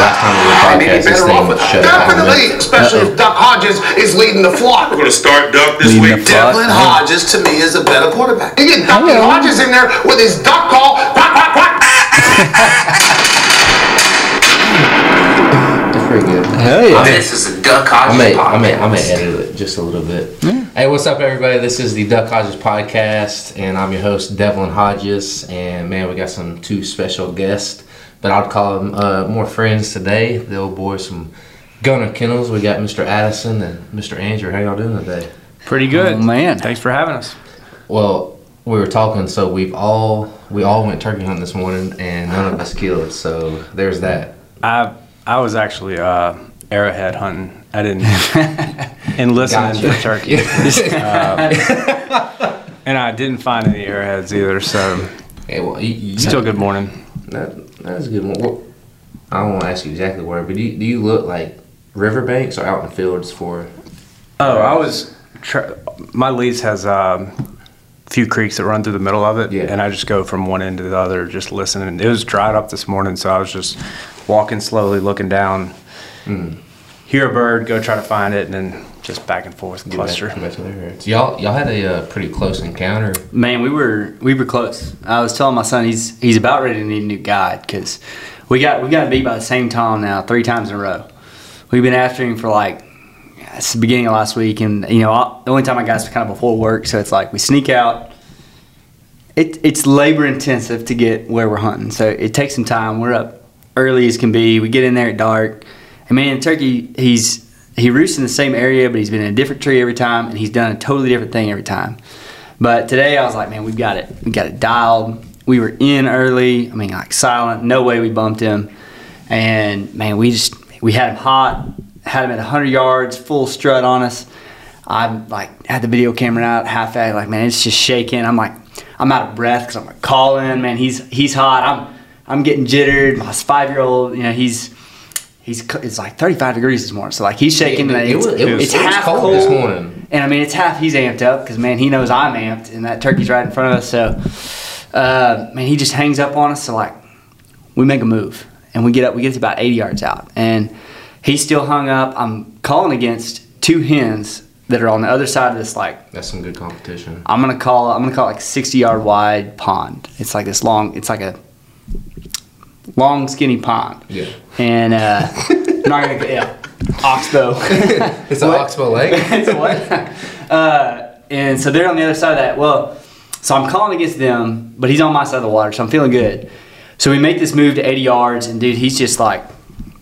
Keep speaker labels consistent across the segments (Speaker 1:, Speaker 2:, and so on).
Speaker 1: last time we
Speaker 2: I may be
Speaker 1: podcast, this
Speaker 2: better off
Speaker 1: thing
Speaker 2: with
Speaker 1: shut down.
Speaker 2: Definitely, especially if Duck Hodges is leading the flock.
Speaker 3: We're gonna start Duck this
Speaker 4: Leading
Speaker 3: week.
Speaker 4: the flock.
Speaker 2: Devlin Hodges to me is a better quarterback. You get Ducky Hodges in there with his duck call, quack quack quack.
Speaker 1: It's pretty good.
Speaker 4: Hell yeah.
Speaker 2: This is a Duck
Speaker 1: I
Speaker 2: Hodges
Speaker 1: may, I may, I may
Speaker 2: podcast.
Speaker 1: edit it just a little bit. Hey, what's up, everybody? This is the Duck Hodges podcast, and I'm your host, Devlin Hodges. And man, we got some two special guests, but I'd call them uh, more friends today. The old boys from Gunner Kennels. We got Mr. Addison and Mr. Andrew. How y'all doing today?
Speaker 5: Pretty good.
Speaker 4: Oh, man.
Speaker 5: Thanks for having us.
Speaker 1: Well, we were talking, so we've all we all went turkey hunting this morning, and none of us killed. So there's that.
Speaker 5: I I was actually uh, arrowhead hunting. I didn't and listening
Speaker 1: Gotcha.
Speaker 5: to turkey, Uh, and I didn't find any arrowheads either. So
Speaker 1: Hey, well, you, you,
Speaker 5: still good morning.
Speaker 1: That, that's a good one. Well, I don't want to ask you exactly where, but do you, do you look like riverbanks or out in the fields for?
Speaker 5: Oh, I was. My lease has um, a few creeks that run through the middle of it,
Speaker 1: Yeah.
Speaker 5: and I just go from one end to the other, just listening. It was dried up this morning, so I was just walking slowly, looking down, hear a bird, go try to find it, and then just back and forth
Speaker 1: Get back-
Speaker 5: cluster.
Speaker 1: get back. So y'all y'all had a uh, pretty close encounter.
Speaker 4: Man, we were we were close. I was telling my son he's he's about ready to need a new guide because we got we got beat by the same Tom now three times in a row. We've been after him for like it's the beginning of last week, and you know I- the only time I got is kind of before work, so it's like we sneak out. It, it's labor intensive to get where we're hunting, so it takes some time. We're up early as can be. We get in there at dark, and man, Turkey he's he roosts in the same area, but he's been in a different tree every time, and he's done a totally different thing every time. But today I was like, man, we've got it. We got it dialed. We were in early. I mean, like silent. No way we bumped him. And man, we just we had him hot. Had him at 100 yards, full strut on us. I like had the video camera out, half at like, man, it's just shaking. I'm like, I'm out of breath because I'm like calling. Man, he's he's hot. I'm I'm getting jittered. My five year old, you know, he's he's it's like 35 degrees this morning. So like he's shaking.
Speaker 1: It-
Speaker 4: and it's,
Speaker 1: was- it was-
Speaker 4: it's
Speaker 1: it was
Speaker 4: half
Speaker 1: cold
Speaker 4: cold
Speaker 1: this morning.
Speaker 4: and I mean, it's half he's amped up because man, he knows I'm amped, and that turkey's right in front of us. So, uh, man, he just hangs up on us. So like, we make a move, and we get up. We get to about 80 yards out, and he's still hung up. I'm calling against two hens that are on the other side of this like
Speaker 1: That's some good competition.
Speaker 4: I'm gonna call I'm gonna call it like 60 yard wide pond. It's like this long. It's like a long skinny pond.
Speaker 1: Yeah.
Speaker 4: And uh, I'm not gonna yeah oxbow.
Speaker 1: It's an oxbow lake.
Speaker 4: it's a what? Uh, and so they're on the other side of that. Well, so I'm calling against them, but he's on my side of the water, so I'm feeling good. So we make this move to 80 yards, and dude, he's just like,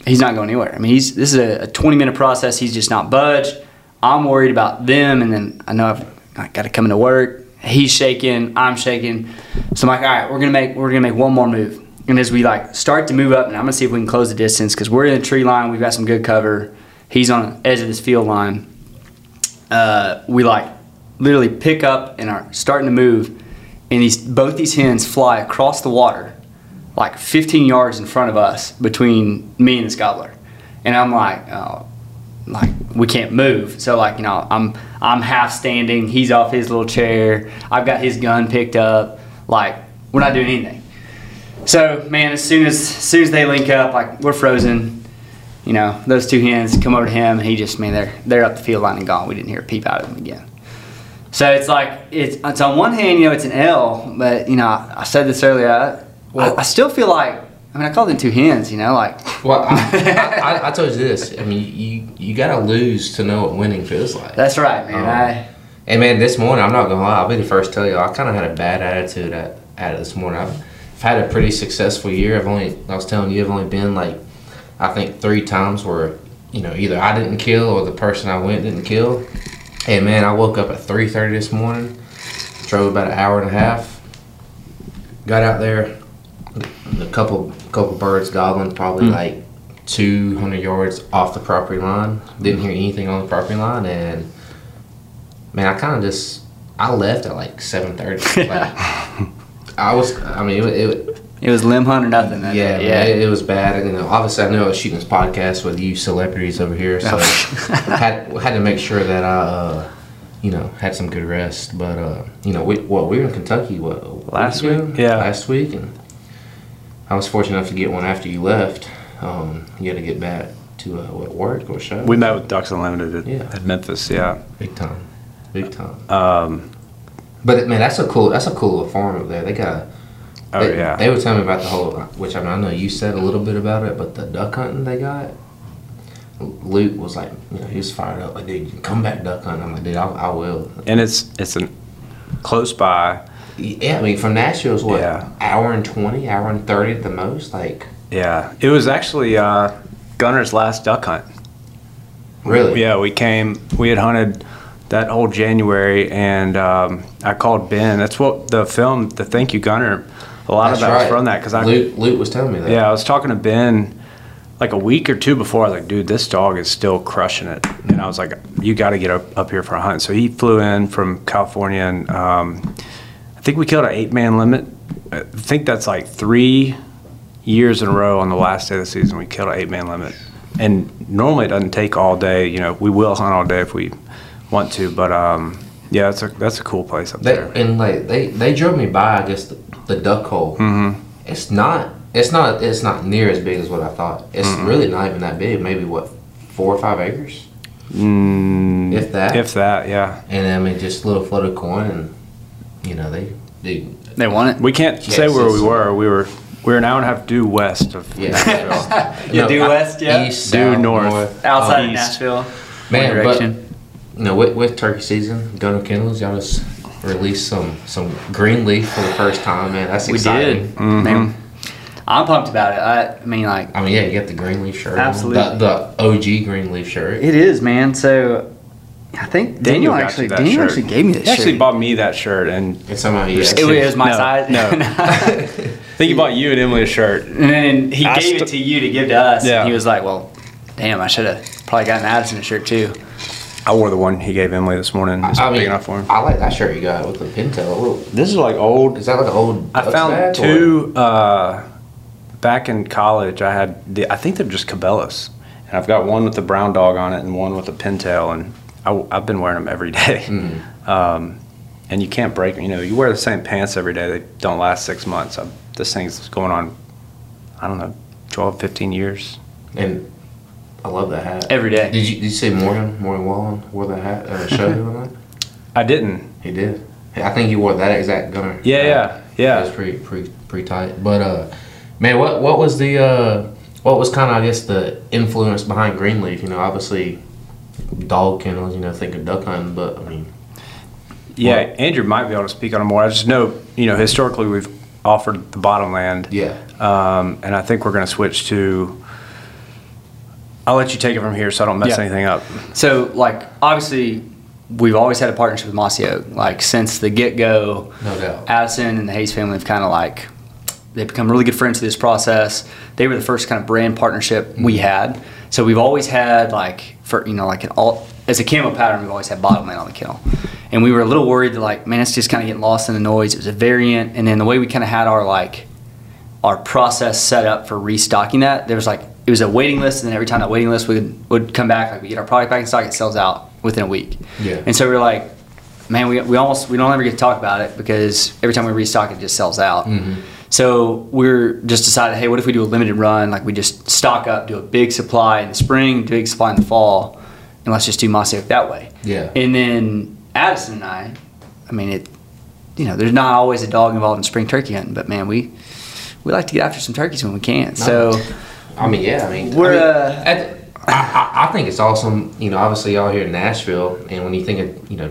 Speaker 4: he's not going anywhere. I mean, he's this is a, a 20 minute process. He's just not budged. I'm worried about them, and then I know I've I got to come into work. He's shaking, I'm shaking. So I'm like, all right, we're gonna make we're gonna make one more move. And as we like start to move up, and I'm gonna see if we can close the distance because we're in the tree line. We've got some good cover. He's on the edge of this field line uh, we like literally pick up and are starting to move, and these both these hens fly across the water, like 15 yards in front of us between me and this gobbler, and I'm like, oh, like we can't move. So like you know I'm I'm half standing. He's off his little chair. I've got his gun picked up. Like we're not doing anything. So man, as soon as, as soon as they link up, like we're frozen you know, those two hens come over to him, and he just, man, they're they're up the field line and gone. We didn't hear a peep out of them again. So it's like it's it's on one hand, you know, it's an L, but you know, I, I said this earlier. I,
Speaker 1: Well-
Speaker 4: I, I still feel like, I mean, I called them two hens, you know, like
Speaker 1: Well, I, I, I told you this. I mean, you you gotta lose to know what winning feels like.
Speaker 4: that's right, man.
Speaker 1: Um,
Speaker 4: I
Speaker 1: And man, this morning, I'm not gonna lie, I'll be the first to tell you, I kind of had a bad attitude at, at it this morning. I've, I've had a pretty successful year. I've only, I was telling you, I've only been like, I think three times where, you know, either I didn't kill or the person I went didn't kill. And man, I woke up at 3:30 this morning, drove about an hour and a half, got out there, a couple couple birds gobbling, probably hmm. like 200 yards off the property line. Didn't hear anything on the property line, and man, I kind of just I left at like 7:30. Like, I was, I mean, it, it
Speaker 4: it was limb hunt or nothing. that
Speaker 1: yeah,
Speaker 4: day.
Speaker 1: yeah. It, it was bad. You know, obviously, I knew I was shooting this podcast with you celebrities over here, so had had to make sure that I, uh, you know, had some good rest. But uh, you know, we what we were in Kentucky what
Speaker 5: Last
Speaker 1: week ago?
Speaker 5: week? Yeah.
Speaker 1: last week, and I was fortunate enough to get one after you left. Um, you had to get back to uh, what work or show?
Speaker 5: We met with Ducks Unlimited at,
Speaker 1: Yeah.
Speaker 5: at Memphis. Yeah.
Speaker 1: big time, big time.
Speaker 5: Um,
Speaker 1: But man, that's a cool. That's a cool little farm up there. They got.
Speaker 5: oh
Speaker 1: they,
Speaker 5: yeah.
Speaker 1: They were telling me about the whole, which I, mean, I know you said a little bit about it, but the duck hunting they got. Luke was like, you know, he was fired up. Like, dude, come back duck hunting. I'm like, dude, I, I will.
Speaker 5: and it's it's an close by.
Speaker 1: Yeah, I mean, from Nashville is what
Speaker 5: Yeah.
Speaker 1: hour and twenty, hour and thirty at the most. Like,
Speaker 5: Yeah. It was actually uh, Gunner's last duck hunt.
Speaker 1: really?
Speaker 5: Yeah, we came. We had hunted that whole January, and um, I called Ben. That's what the film, the Thank You Gunner. A lot
Speaker 1: That's
Speaker 5: of that
Speaker 1: right.
Speaker 5: was from that because I
Speaker 1: Luke, Luke was telling me that.
Speaker 5: Yeah, I was talking to Ben like a week or two before. I was like, dude, this dog is still crushing it. And I was like, you got to get up, up here for a hunt. So he flew in from California, and um, I think we killed an eight man limit. I think that's like three years in a row on the last day of the season. We killed an eight man limit. And normally it doesn't take all day. You know, we will hunt all day if we want to. But um, yeah, that's a, that's a cool place up
Speaker 1: They,
Speaker 5: there.
Speaker 1: and like they, they drove me by, I guess the, the duck hole.
Speaker 5: Mm-hmm.
Speaker 1: It's not it's not it's not near as big as what I thought. It's really not even that big. Maybe what four or five acres,
Speaker 5: Mm,
Speaker 1: if that.
Speaker 5: If that, yeah.
Speaker 1: and I mean just a little floated coin, and you know they they
Speaker 4: They want it.
Speaker 5: We can't
Speaker 1: Yes,
Speaker 5: say where we were. We were we were an hour and a half due west of
Speaker 1: yeah. Nashville.
Speaker 4: yeah, do
Speaker 1: I-
Speaker 4: west, yeah?
Speaker 1: East,
Speaker 5: Due
Speaker 1: south,
Speaker 5: north.
Speaker 4: Outside of
Speaker 5: East.
Speaker 4: Nashville.
Speaker 1: Man,
Speaker 4: one
Speaker 1: but-
Speaker 4: direction.
Speaker 1: You know, with, with turkey season, Gunner Kennels, y'all just released some some Greenleaf for the first time, man. That's exciting.
Speaker 4: we
Speaker 1: exciting.
Speaker 4: did. Man, I'm pumped about it. I, I mean, like,
Speaker 1: I mean, yeah, you get the Greenleaf shirt.
Speaker 4: Absolutely.
Speaker 1: The, the OG Greenleaf shirt.
Speaker 4: it is, man. So, I think Daniel,
Speaker 5: got you
Speaker 4: actually Daniel
Speaker 5: shirt.
Speaker 4: actually gave me this shirt.
Speaker 5: He actually
Speaker 4: shirt.
Speaker 5: bought me that shirt, and
Speaker 1: And somehow he
Speaker 4: it,
Speaker 1: actually,
Speaker 4: was my
Speaker 5: No,
Speaker 4: size.
Speaker 5: no. I think he bought you and Emily a shirt.
Speaker 4: and then he
Speaker 5: I
Speaker 4: gave
Speaker 5: st-
Speaker 4: it to you to give to us.
Speaker 5: Yeah.
Speaker 4: And he was like, "Well, damn, I should have probably gotten Addison a shirt too."
Speaker 5: I wore the one he gave Emily this morning. It's
Speaker 1: I
Speaker 5: big
Speaker 1: mean,
Speaker 5: enough for him.
Speaker 1: I like that shirt you got with the pintail.
Speaker 5: This is like old.
Speaker 1: Is that like an old?
Speaker 5: I found
Speaker 1: bag,
Speaker 5: two uh, back in college. I had the, I think they're just Cabela's, and I've got one with the brown dog on it and one with a pintail, and I, have been wearing them every day.
Speaker 1: Mm-hmm.
Speaker 5: Um, and you can't break them. You know, you wear the same pants every day. They don't last six months. i this thing's going on, I don't know, 12, 15 years.
Speaker 1: And I love that hat.
Speaker 4: Every day.
Speaker 1: Did you did you see Morgan Morgan Wallen wore that hat at a show the other night?
Speaker 5: I didn't.
Speaker 1: He did. I think he wore that exact gunner.
Speaker 5: Yeah,
Speaker 1: hat.
Speaker 5: yeah,
Speaker 1: It was
Speaker 5: yeah.
Speaker 1: pretty pretty pretty tight. But uh, man, what what was the uh, what was kind of I guess the influence behind Greenleaf? You know, obviously dog kennels. You know, think of duck hunting, but I mean,
Speaker 5: Yeah,
Speaker 1: What?
Speaker 5: Andrew might be able to speak on it more. I just know, you know, historically we've offered the bottomland.
Speaker 1: yeah,
Speaker 5: Um, and I think we're going to switch to. I'll let you take it from here so I don't mess
Speaker 4: Yeah.
Speaker 5: anything up.
Speaker 4: So, like, obviously, we've always had a partnership with Mossy Oak. Like, since the get go,
Speaker 1: no doubt.
Speaker 4: Addison and the Haas family have kind of like they've become really good friends through this process. They were the first kind of brand partnership we mm-hmm. had. So we've always had like for you know like an all as a camo pattern we've always had bottomland on the kill. And we were a little worried that like man it's just kind of getting lost in the noise. It was a variant and then the way we kind of had our like our process set up for restocking that there was like it was a waiting list and then every time that waiting list would would come back like we get our product back in stock it sells out within a week.
Speaker 1: Yeah.
Speaker 4: And so we were like man, we, we almost we don't ever get to talk about it because every time we restock it, just sells out. Mm-hmm. So we're just decided, hey, what if we do a limited run? Like we just stock up, do a big supply in the spring, do a big supply in the fall, and let's just do Mossy Oak that way.
Speaker 1: Yeah.
Speaker 4: And then Addison and I, I mean it, you know, there's not always a dog involved in spring turkey hunting, but man, we we like to get after some turkeys when we can. So
Speaker 1: I mean, yeah. I mean,
Speaker 4: We're,
Speaker 1: I, mean,
Speaker 4: uh,
Speaker 1: at- I, I, I think it's awesome. You know, obviously y'all here in Nashville, and when you think of you know,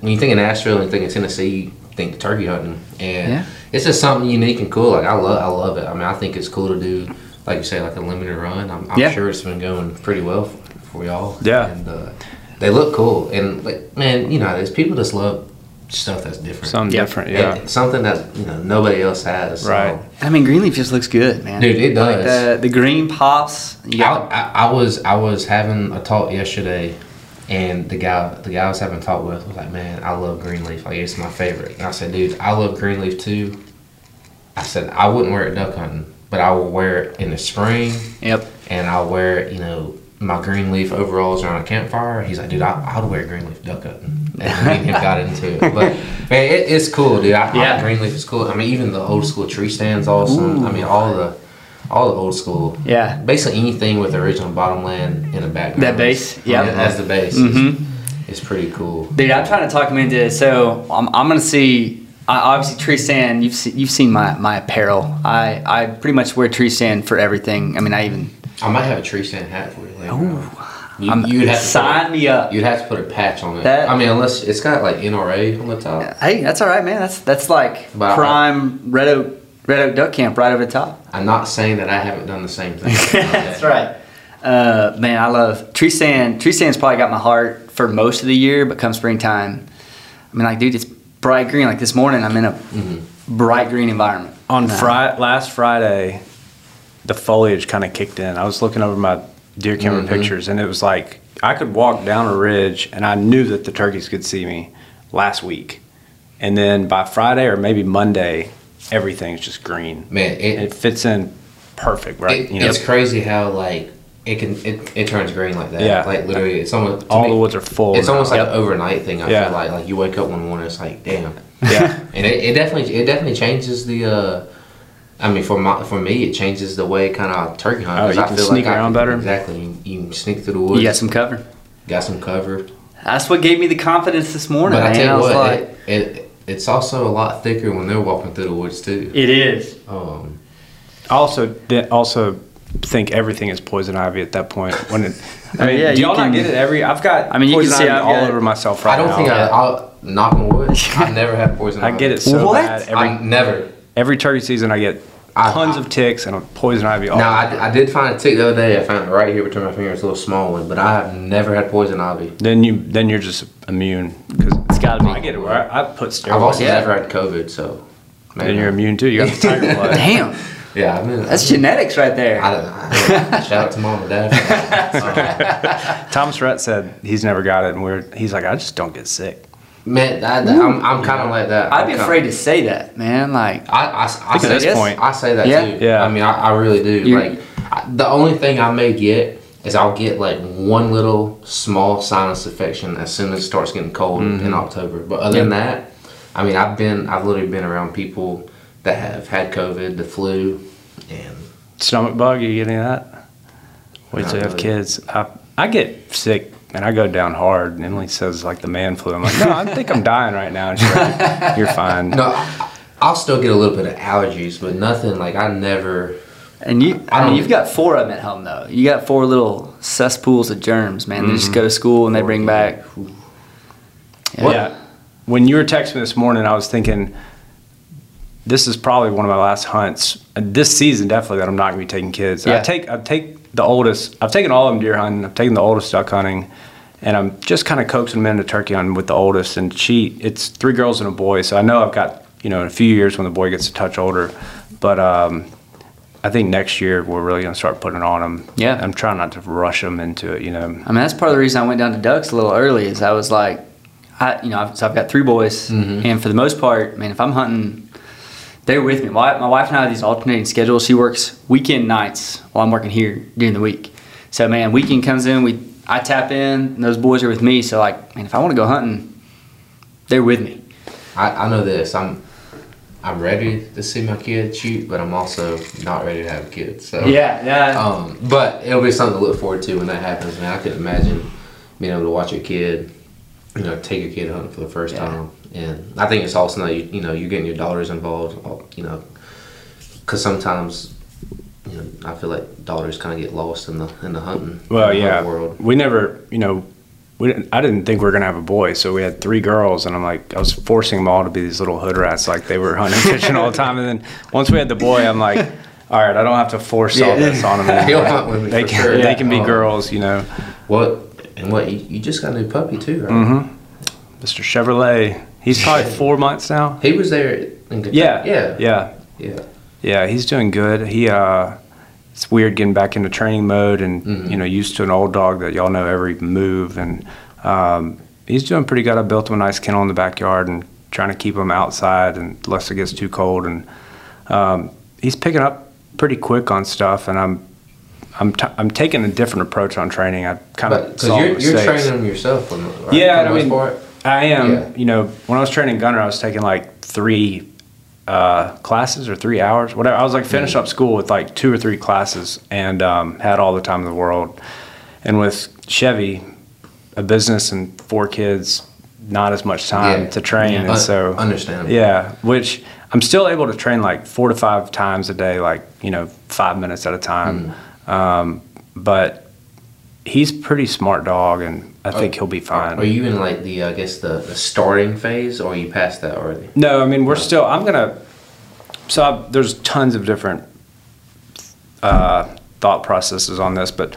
Speaker 1: when you think of Nashville and think of Tennessee, you think turkey hunting, and
Speaker 4: Yeah.
Speaker 1: it's just something unique and cool. Like I love, I love it. I mean, I think it's cool to do, like you say, like a limited run. I'm, I'm
Speaker 4: Yeah.
Speaker 1: sure it's been going pretty well for, for y'all.
Speaker 5: Yeah.
Speaker 1: and uh, they look cool. And like, man, you know, there's people just love stuff that's different.
Speaker 5: Something
Speaker 4: Yeah.
Speaker 5: different, yeah.
Speaker 1: And something that you know nobody else has. so-
Speaker 5: Right.
Speaker 4: I mean, Greenleaf just looks good, man.
Speaker 1: Dude, it
Speaker 4: Like
Speaker 1: does.
Speaker 4: the the green pops. You
Speaker 1: I, I, I was I was having a talk yesterday, and the guy the guy I was having a talk with was like, "Man, I love Greenleaf. Like it's my favorite." And I said, "Dude, I love Greenleaf too." I said I wouldn't wear it duck hunting, but I will wear it in the spring,
Speaker 4: yep.
Speaker 1: and I'll wear it, you know my Greenleaf overalls around a campfire. He's like, "Dude, I, I would wear Greenleaf duck hunting," and me and him got into it. But man, it, it's cool, dude. I,
Speaker 4: Yeah.
Speaker 1: I, Greenleaf is cool. I mean, even the old school tree stands awesome. I mean, all the all the old school.
Speaker 4: Yeah.
Speaker 1: Basically anything with the original bottomland in the background.
Speaker 4: That bass?
Speaker 1: Yeah,
Speaker 4: Yep.
Speaker 1: as the bass.
Speaker 4: Mhm.
Speaker 1: It's, it's pretty cool.
Speaker 4: Dude, I'm trying to talk him into it. So I'm, I'm gonna see. I, obviously, Tree Stand. You've seen, you've seen my, my apparel. I, I pretty much wear Tree Stand for everything. I mean, I even
Speaker 1: I might have a tree stand hat for you later. on. You,
Speaker 4: I'm,
Speaker 1: you'd have to
Speaker 4: sign
Speaker 1: put,
Speaker 4: me up.
Speaker 1: You'd have to put a patch on it.
Speaker 4: That-
Speaker 1: I mean, unless it's got like NRA on the top.
Speaker 4: Hey, that's all right, man. That's that's like
Speaker 1: But I-
Speaker 4: prime Red Oak Red Oak Duck Camp right over the top.
Speaker 1: I'm not saying that I haven't done the same thing.
Speaker 4: That's right. Uh, man, I love tree stand. Tree stand's probably got my heart for most of the year, but come springtime, I mean, like, dude, it's bright green. Like this morning, I'm in a bright green environment.
Speaker 5: On
Speaker 4: Nah.
Speaker 5: Fri last Friday, the foliage kind of kicked in. I was looking over my deer camera
Speaker 1: Mhm.
Speaker 5: pictures, and it was like I could walk down a ridge, and I knew that the turkeys could see me last week. And then by Friday or maybe Monday, everything's just green.
Speaker 1: Man, it,
Speaker 5: it fits in perfect, right?
Speaker 1: it
Speaker 5: you know,
Speaker 1: it's crazy how like it can it, it turns green like that.
Speaker 5: Yeah.
Speaker 1: Like literally, it's almost
Speaker 5: all
Speaker 1: me,
Speaker 5: the woods are full.
Speaker 1: It's
Speaker 5: now.
Speaker 1: almost like
Speaker 4: Yep.
Speaker 1: an overnight thing. I
Speaker 5: Yeah.
Speaker 1: feel like like you wake up one morning, it's like damn,
Speaker 5: yeah.
Speaker 1: and it, it definitely it definitely changes the. uh I mean, for my for me, it changes the way kind of turkey hunt.
Speaker 5: Oh,
Speaker 1: 'cause
Speaker 5: you
Speaker 1: I
Speaker 5: can
Speaker 1: feel
Speaker 5: sneak
Speaker 1: like
Speaker 5: around
Speaker 1: can-
Speaker 5: better?
Speaker 1: Exactly, you, you can sneak through the woods.
Speaker 4: You got some cover.
Speaker 1: got some cover.
Speaker 4: That's what gave me the confidence this morning,
Speaker 1: But I tell you what,
Speaker 4: like,
Speaker 1: it, it it's also a lot thicker when they're walking through the woods too.
Speaker 4: it is.
Speaker 1: Um,
Speaker 5: I also also think everything is poison ivy at that point. When it, I mean,
Speaker 4: Yeah,
Speaker 5: do
Speaker 4: you
Speaker 5: y'all
Speaker 4: can-
Speaker 5: not get it every? I've got.
Speaker 4: I mean, you can see
Speaker 5: all
Speaker 4: got-
Speaker 5: over myself right now.
Speaker 1: I don't
Speaker 5: now.
Speaker 1: think I, I'll knock on wood. I never had poison. Ivy.
Speaker 5: I
Speaker 1: ivy.
Speaker 5: get it so
Speaker 4: What?
Speaker 5: bad every
Speaker 1: I never.
Speaker 5: Every turkey season. I get
Speaker 1: I-
Speaker 5: tons of ticks and a poison ivy. All
Speaker 1: Now. I, I did find a tick the other day. I found it right here between my fingers, a little small one. But I have never had poison ivy.
Speaker 5: then you then you're just immune because
Speaker 4: It's gotta be.
Speaker 5: I get it. Where I, I put steroids.
Speaker 1: I've also
Speaker 4: Yeah.
Speaker 1: never had COVID, so maybe
Speaker 5: then you're immune too. You got the tiger blood.
Speaker 4: Damn,
Speaker 1: Yeah, I mean,
Speaker 4: that's genetics right there.
Speaker 1: I, I, shout out to mom and dad.
Speaker 5: Thomas Rhett said he's never got it, and we're he's like I just don't get sick.
Speaker 1: Man, I, I'm, I'm kind of like that.
Speaker 4: I'd
Speaker 1: I'm
Speaker 4: be
Speaker 1: kinda-
Speaker 4: afraid to say that, man. Like,
Speaker 1: I, I, I,
Speaker 5: think
Speaker 1: say
Speaker 5: at this
Speaker 1: yes.
Speaker 5: point-
Speaker 1: I say that
Speaker 4: Yeah.
Speaker 1: too.
Speaker 5: Yeah.
Speaker 1: I mean, I, I really do.
Speaker 4: You're-
Speaker 1: like, I, the only thing I may get is I'll get like one little small sinus infection as soon as it starts getting cold
Speaker 5: Mm-hmm.
Speaker 1: in October. But other than that, I mean, I've been, I've literally been around people that have had COVID, the flu, and
Speaker 5: Stomach bug, you get any of that? Wait
Speaker 1: Not
Speaker 5: till you have
Speaker 1: really.
Speaker 5: kids. I, I get sick and I go down hard. And Emily says like the man flu. I'm like, no, I think I'm dying right now. And she's like, you're fine.
Speaker 1: no, I, I'll still get a little bit of allergies, but nothing like I never.
Speaker 4: and you,
Speaker 1: I
Speaker 4: I, mean, you've got four of them at home though. You got four little cesspools of germs, man. They just mm-hmm. go to school and they bring back.
Speaker 1: What?
Speaker 5: Yeah. When you were texting me this morning, I was thinking, this is probably one of my last hunts. Uh, this season, definitely, that I'm not going to be taking kids.
Speaker 4: Yeah.
Speaker 5: I take, I take the oldest. I've taken all of them deer hunting. I've taken the oldest duck hunting, and I'm just kind of coaxing them into turkey hunting with the oldest. And she, it's three girls and a boy. So I know I've got, you know, in a few years when the boy gets a touch older, but um, I think next year we're really going to start putting on them.
Speaker 4: Yeah.
Speaker 5: I'm trying not to rush them into it. You know.
Speaker 4: I mean, that's part of the reason I went down to ducks a little early. Is I was like, I, you know, I've, so I've got three boys, and for the most part, man, if I'm hunting, they're with me. My, my wife and I have these alternating schedules. She works weekend nights while I'm working here during the week. So man, weekend comes in, we I tap in, and those boys are with me. So like, man, if I want to go hunting, they're with me.
Speaker 1: I, I know this. I'm, I'm ready to see my kid shoot, but I'm also not ready to have a kid. So
Speaker 4: Yeah, yeah.
Speaker 1: Um, but it'll be something to look forward to when that happens, man. I could imagine being able to watch your kid, you know, take your kid hunting for the first
Speaker 4: Yeah.
Speaker 1: time. And I think it's also now, you, you know, you're getting your daughters involved, you know, because sometimes, you know, I feel like daughters kind of get lost in the in the hunting,
Speaker 5: Well,
Speaker 1: the
Speaker 5: yeah.
Speaker 1: hunting world.
Speaker 5: We never, you know, we didn't, I didn't think we were gonna have a boy, so we had three girls, and I'm like, I was forcing them all to be these little hood rats, like they were hunting, fishing all the time. And then once we had the boy, I'm like, all right, I don't have to force all this on them
Speaker 1: He'll
Speaker 5: anymore.
Speaker 1: hunt with me
Speaker 5: They can,
Speaker 1: sure.
Speaker 5: they can be
Speaker 1: Um,
Speaker 5: girls, you know.
Speaker 1: What and what you, you just got a new puppy too, right?
Speaker 5: Mm-hmm. Mr. Chevrolet, he's probably four months now.
Speaker 1: He was there in
Speaker 5: Yeah,
Speaker 1: yeah,
Speaker 5: yeah,
Speaker 1: yeah.
Speaker 5: yeah. He's doing good. He, uh, it's weird getting back into training mode and
Speaker 1: Mhm.
Speaker 5: you know used to an old dog that y'all know every move and um, he's doing pretty good. I built him a nice kennel in the backyard and trying to keep him outside and unless it gets too cold and um, he's picking up pretty quick on stuff and I'm I'm, t- I'm taking a different approach on training. I kind of
Speaker 1: because you're, you're training them yourself, right?
Speaker 5: Yeah, I mean,
Speaker 1: part?
Speaker 5: I am.
Speaker 1: Yeah.
Speaker 5: You know, when I was training gunner, I was taking like three uh, classes or three hours, whatever. I was like finished up school with like two or three classes and um, had all the time in the world. And with Chevy, a business and four kids, not as much time
Speaker 1: Yeah.
Speaker 5: to train,
Speaker 1: Yeah.
Speaker 5: and
Speaker 1: Un-
Speaker 5: so
Speaker 1: understandable.
Speaker 5: Yeah, which I'm still able to train like four to five times a day, like you know, five minutes at a time.
Speaker 1: Mm.
Speaker 5: Um, but he's a pretty smart dog, and I think he'll be fine.
Speaker 1: Are you in like the I guess the, the starting phase, or are you past that already?
Speaker 5: No, I mean we're still. I'm gonna. So I, there's tons of different uh, thought processes on this, but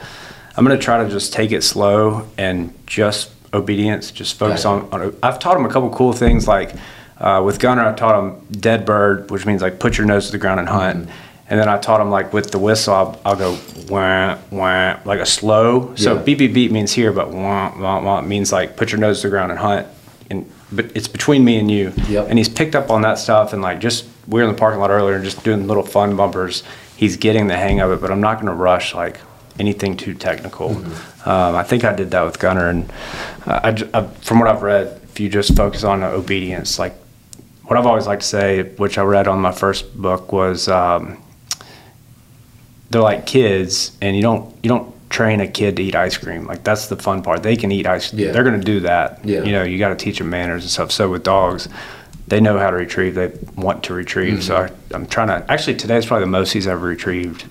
Speaker 5: I'm gonna try to just take it slow and just obedience. Just focus on, on. I've taught him a couple cool things like uh, with Gunner. I taught him dead bird, which means like put your nose to the ground and hunt. And then I taught him like with the whistle, I'll, I'll go wah wah like a slow. So
Speaker 1: Yeah.
Speaker 5: beep beep beep means here, but wah wah wah means like put your nose to the ground and hunt. And but it's between me and you.
Speaker 1: Yep.
Speaker 5: And he's picked up on that stuff and like just we were in the parking lot earlier and just doing little fun bumpers. He's getting the hang of it, but I'm not going to rush like anything too technical. Um, I think I did that with Gunner, and uh, I, I- from what I've read, if you just focus on obedience, like what I've always liked to say, which I read on my first book, was um, they're like kids, and you don't you don't train a kid to eat ice cream. Like that's the fun part. They can eat ice.
Speaker 1: Yeah.
Speaker 5: They're going to do that.
Speaker 1: Yeah.
Speaker 5: You know, you got to teach them manners and stuff. So with dogs, they know how to retrieve. They want to retrieve. So I, I'm trying to. Actually, today's probably the most he's ever retrieved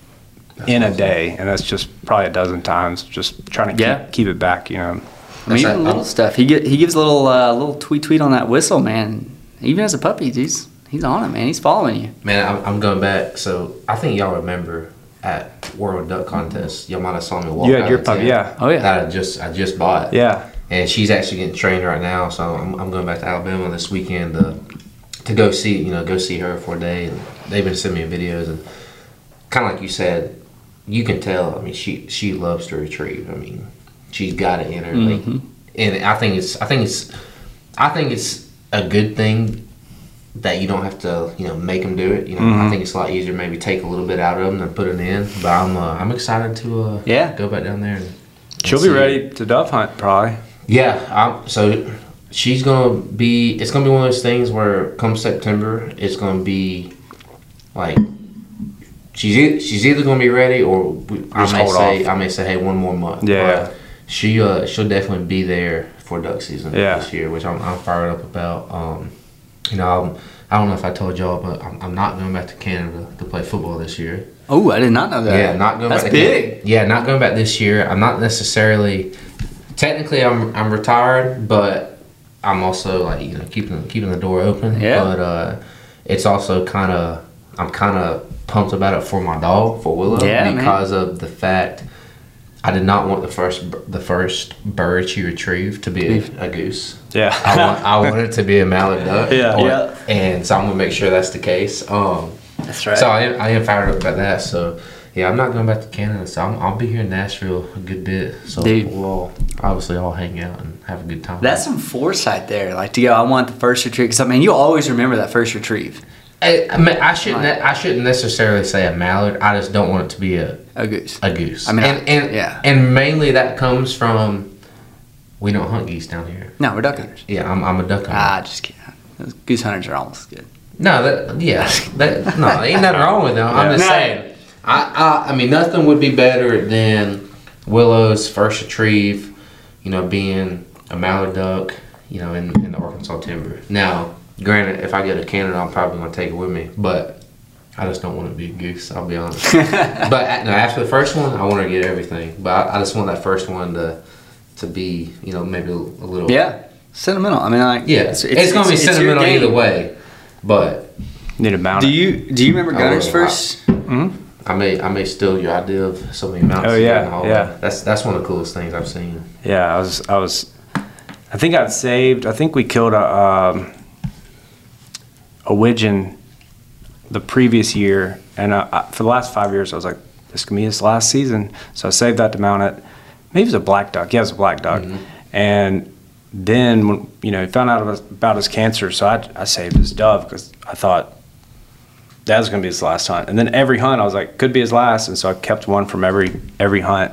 Speaker 5: in a day, and that's just probably a dozen times. Just trying to
Speaker 4: Yeah.
Speaker 5: keep, keep it back. You know.
Speaker 4: I mean, even
Speaker 1: like-
Speaker 4: little stuff. He get, he gives a little uh, little tweet tweet on that whistle, man. Even as a puppy, he's he's on it, man. He's following you.
Speaker 1: Man, I'm, I'm going back. So I think y'all remember at World Duck Contest, y'all might have saw me walk.
Speaker 5: You had your puppy, yeah.
Speaker 4: Oh yeah.
Speaker 1: That I just I just bought.
Speaker 5: Yeah.
Speaker 1: and she's actually getting trained right now. So I'm, I'm going back to Alabama this weekend to to go see you know go see her for a day. And they've been sending me videos and kind of like you said, you can tell. I mean, she she loves to retrieve. I mean, she's got it in her. Like, mm-hmm. and I think it's I think it's I think it's a good thing that you don't have to you know make them do it. You know, I think it's a lot easier maybe take a little bit out of them than put it in. But I'm uh, I'm excited to uh,
Speaker 4: Yeah.
Speaker 1: go back down there. And, and
Speaker 5: She'll be ready to dove hunt probably.
Speaker 1: Yeah, I'm, so she's gonna be. It's gonna be one of those things where come September, it's gonna be like she's e- she's either gonna be ready or we, I may say
Speaker 5: off.
Speaker 1: I may say hey one more month.
Speaker 5: Yeah.
Speaker 1: But she uh she'll definitely be there for duck season
Speaker 5: Yeah.
Speaker 1: this year, which I'm, I'm fired up about. Um, you know, I'm, I don't know if I told y'all, but I'm, I'm not going back to Canada to play football this year.
Speaker 4: Oh, I did not know that.
Speaker 1: Yeah, not going
Speaker 4: That's
Speaker 1: back.
Speaker 4: big.
Speaker 1: Canada. Yeah, not going back this year. I'm not necessarily. Technically, I'm I'm retired, but I'm also like you know keeping keeping the door open.
Speaker 4: Yeah.
Speaker 1: But uh, it's also kind of I'm kind of pumped about it for my dog for Willow
Speaker 4: Yeah, man.
Speaker 1: because of the fact I did not want the first the first bird she retrieved to be a, a goose.
Speaker 5: Yeah.
Speaker 1: I want I want it to be a mallard duck.
Speaker 5: Yeah.
Speaker 1: Or-
Speaker 4: Yeah.
Speaker 1: And so I'm gonna make sure that's the case. Um,
Speaker 4: That's right.
Speaker 1: so I am, I am fired up about that. So yeah, I'm not going back to Canada. So I'm, I'll be here in Nashville a good bit. So
Speaker 4: Dude.
Speaker 1: we'll obviously all hang out and have a good time.
Speaker 4: That's some foresight there. Like to go, I want the first retrieve. Because I mean, you always remember that first retrieve.
Speaker 1: I, I, mean, I shouldn't I shouldn't necessarily say a mallard. I just don't want it to be a,
Speaker 4: A goose.
Speaker 1: a goose.
Speaker 4: I mean,
Speaker 1: and,
Speaker 4: I-
Speaker 1: and
Speaker 4: yeah.
Speaker 1: and mainly that comes from we don't hunt geese down here.
Speaker 4: No, we're duck hunters.
Speaker 1: Yeah, I'm, I'm a duck hunter.
Speaker 4: Ah, just kidding. Those Goose hunters are almost as good.
Speaker 1: No, that yeah, that, no, ain't nothing wrong with them. I'm just
Speaker 4: No.
Speaker 1: saying. I, I I mean, nothing would be better than Willow's first retrieve. You know, being a mallard duck. You know, in, in the Arkansas timber. Now, granted, if I get to Canada, I'm probably gonna take it with me, but I just don't want to be a goose. I'll be honest. but no, after the first one, I want to get everything. But I, I just want that first one to to be, you know, maybe a, a little.
Speaker 4: Yeah, sentimental. I mean, like
Speaker 1: Yeah, it's, gonna be
Speaker 4: it's your
Speaker 1: sentimental
Speaker 4: game.
Speaker 1: either way. But
Speaker 5: Need to mount
Speaker 4: Do
Speaker 5: it.
Speaker 4: you do you remember
Speaker 1: I
Speaker 4: Gunner's
Speaker 1: will.
Speaker 4: first?
Speaker 1: I may I may steal your idea of so many mountains.
Speaker 5: Oh, yeah,
Speaker 1: in the hallway.
Speaker 5: yeah.
Speaker 1: That's that's one of the coolest things I've seen.
Speaker 5: Yeah, I was, I was, I think I'd saved. I think we killed a um, a widgeon the previous year, and uh, I, for the last five years, I was like, this can be his last season. So I saved that to mount it. Maybe it was a black duck. Yeah, it was a black duck. And then, when, you know, he found out about, about his cancer, so I, I saved his dove because I thought that was going to be his last hunt. And then every hunt, I was like, could be his last, and so I kept one from every every hunt.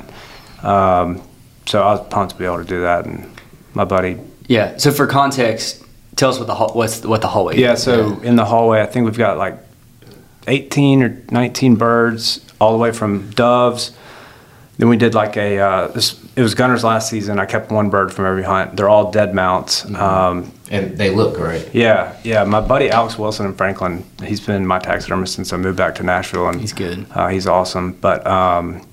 Speaker 5: Um, so I was pumped to be able to do that. And my buddy,
Speaker 4: Yeah. So for context, tell us what the hall- what's what the hallway.
Speaker 5: Yeah,
Speaker 4: is.
Speaker 5: so in the hallway, I think we've got like 18 or 19 birds, all the way from doves. Then we did like a, uh, this, it was Gunner's last season. I kept one bird from every hunt. They're all dead mounts. Um,
Speaker 1: and they look great.
Speaker 5: yeah, yeah. My buddy Alex Wilson in Franklin, he's been my taxidermist since I moved back to Nashville, and
Speaker 4: He's good.
Speaker 5: Uh, he's awesome. But um,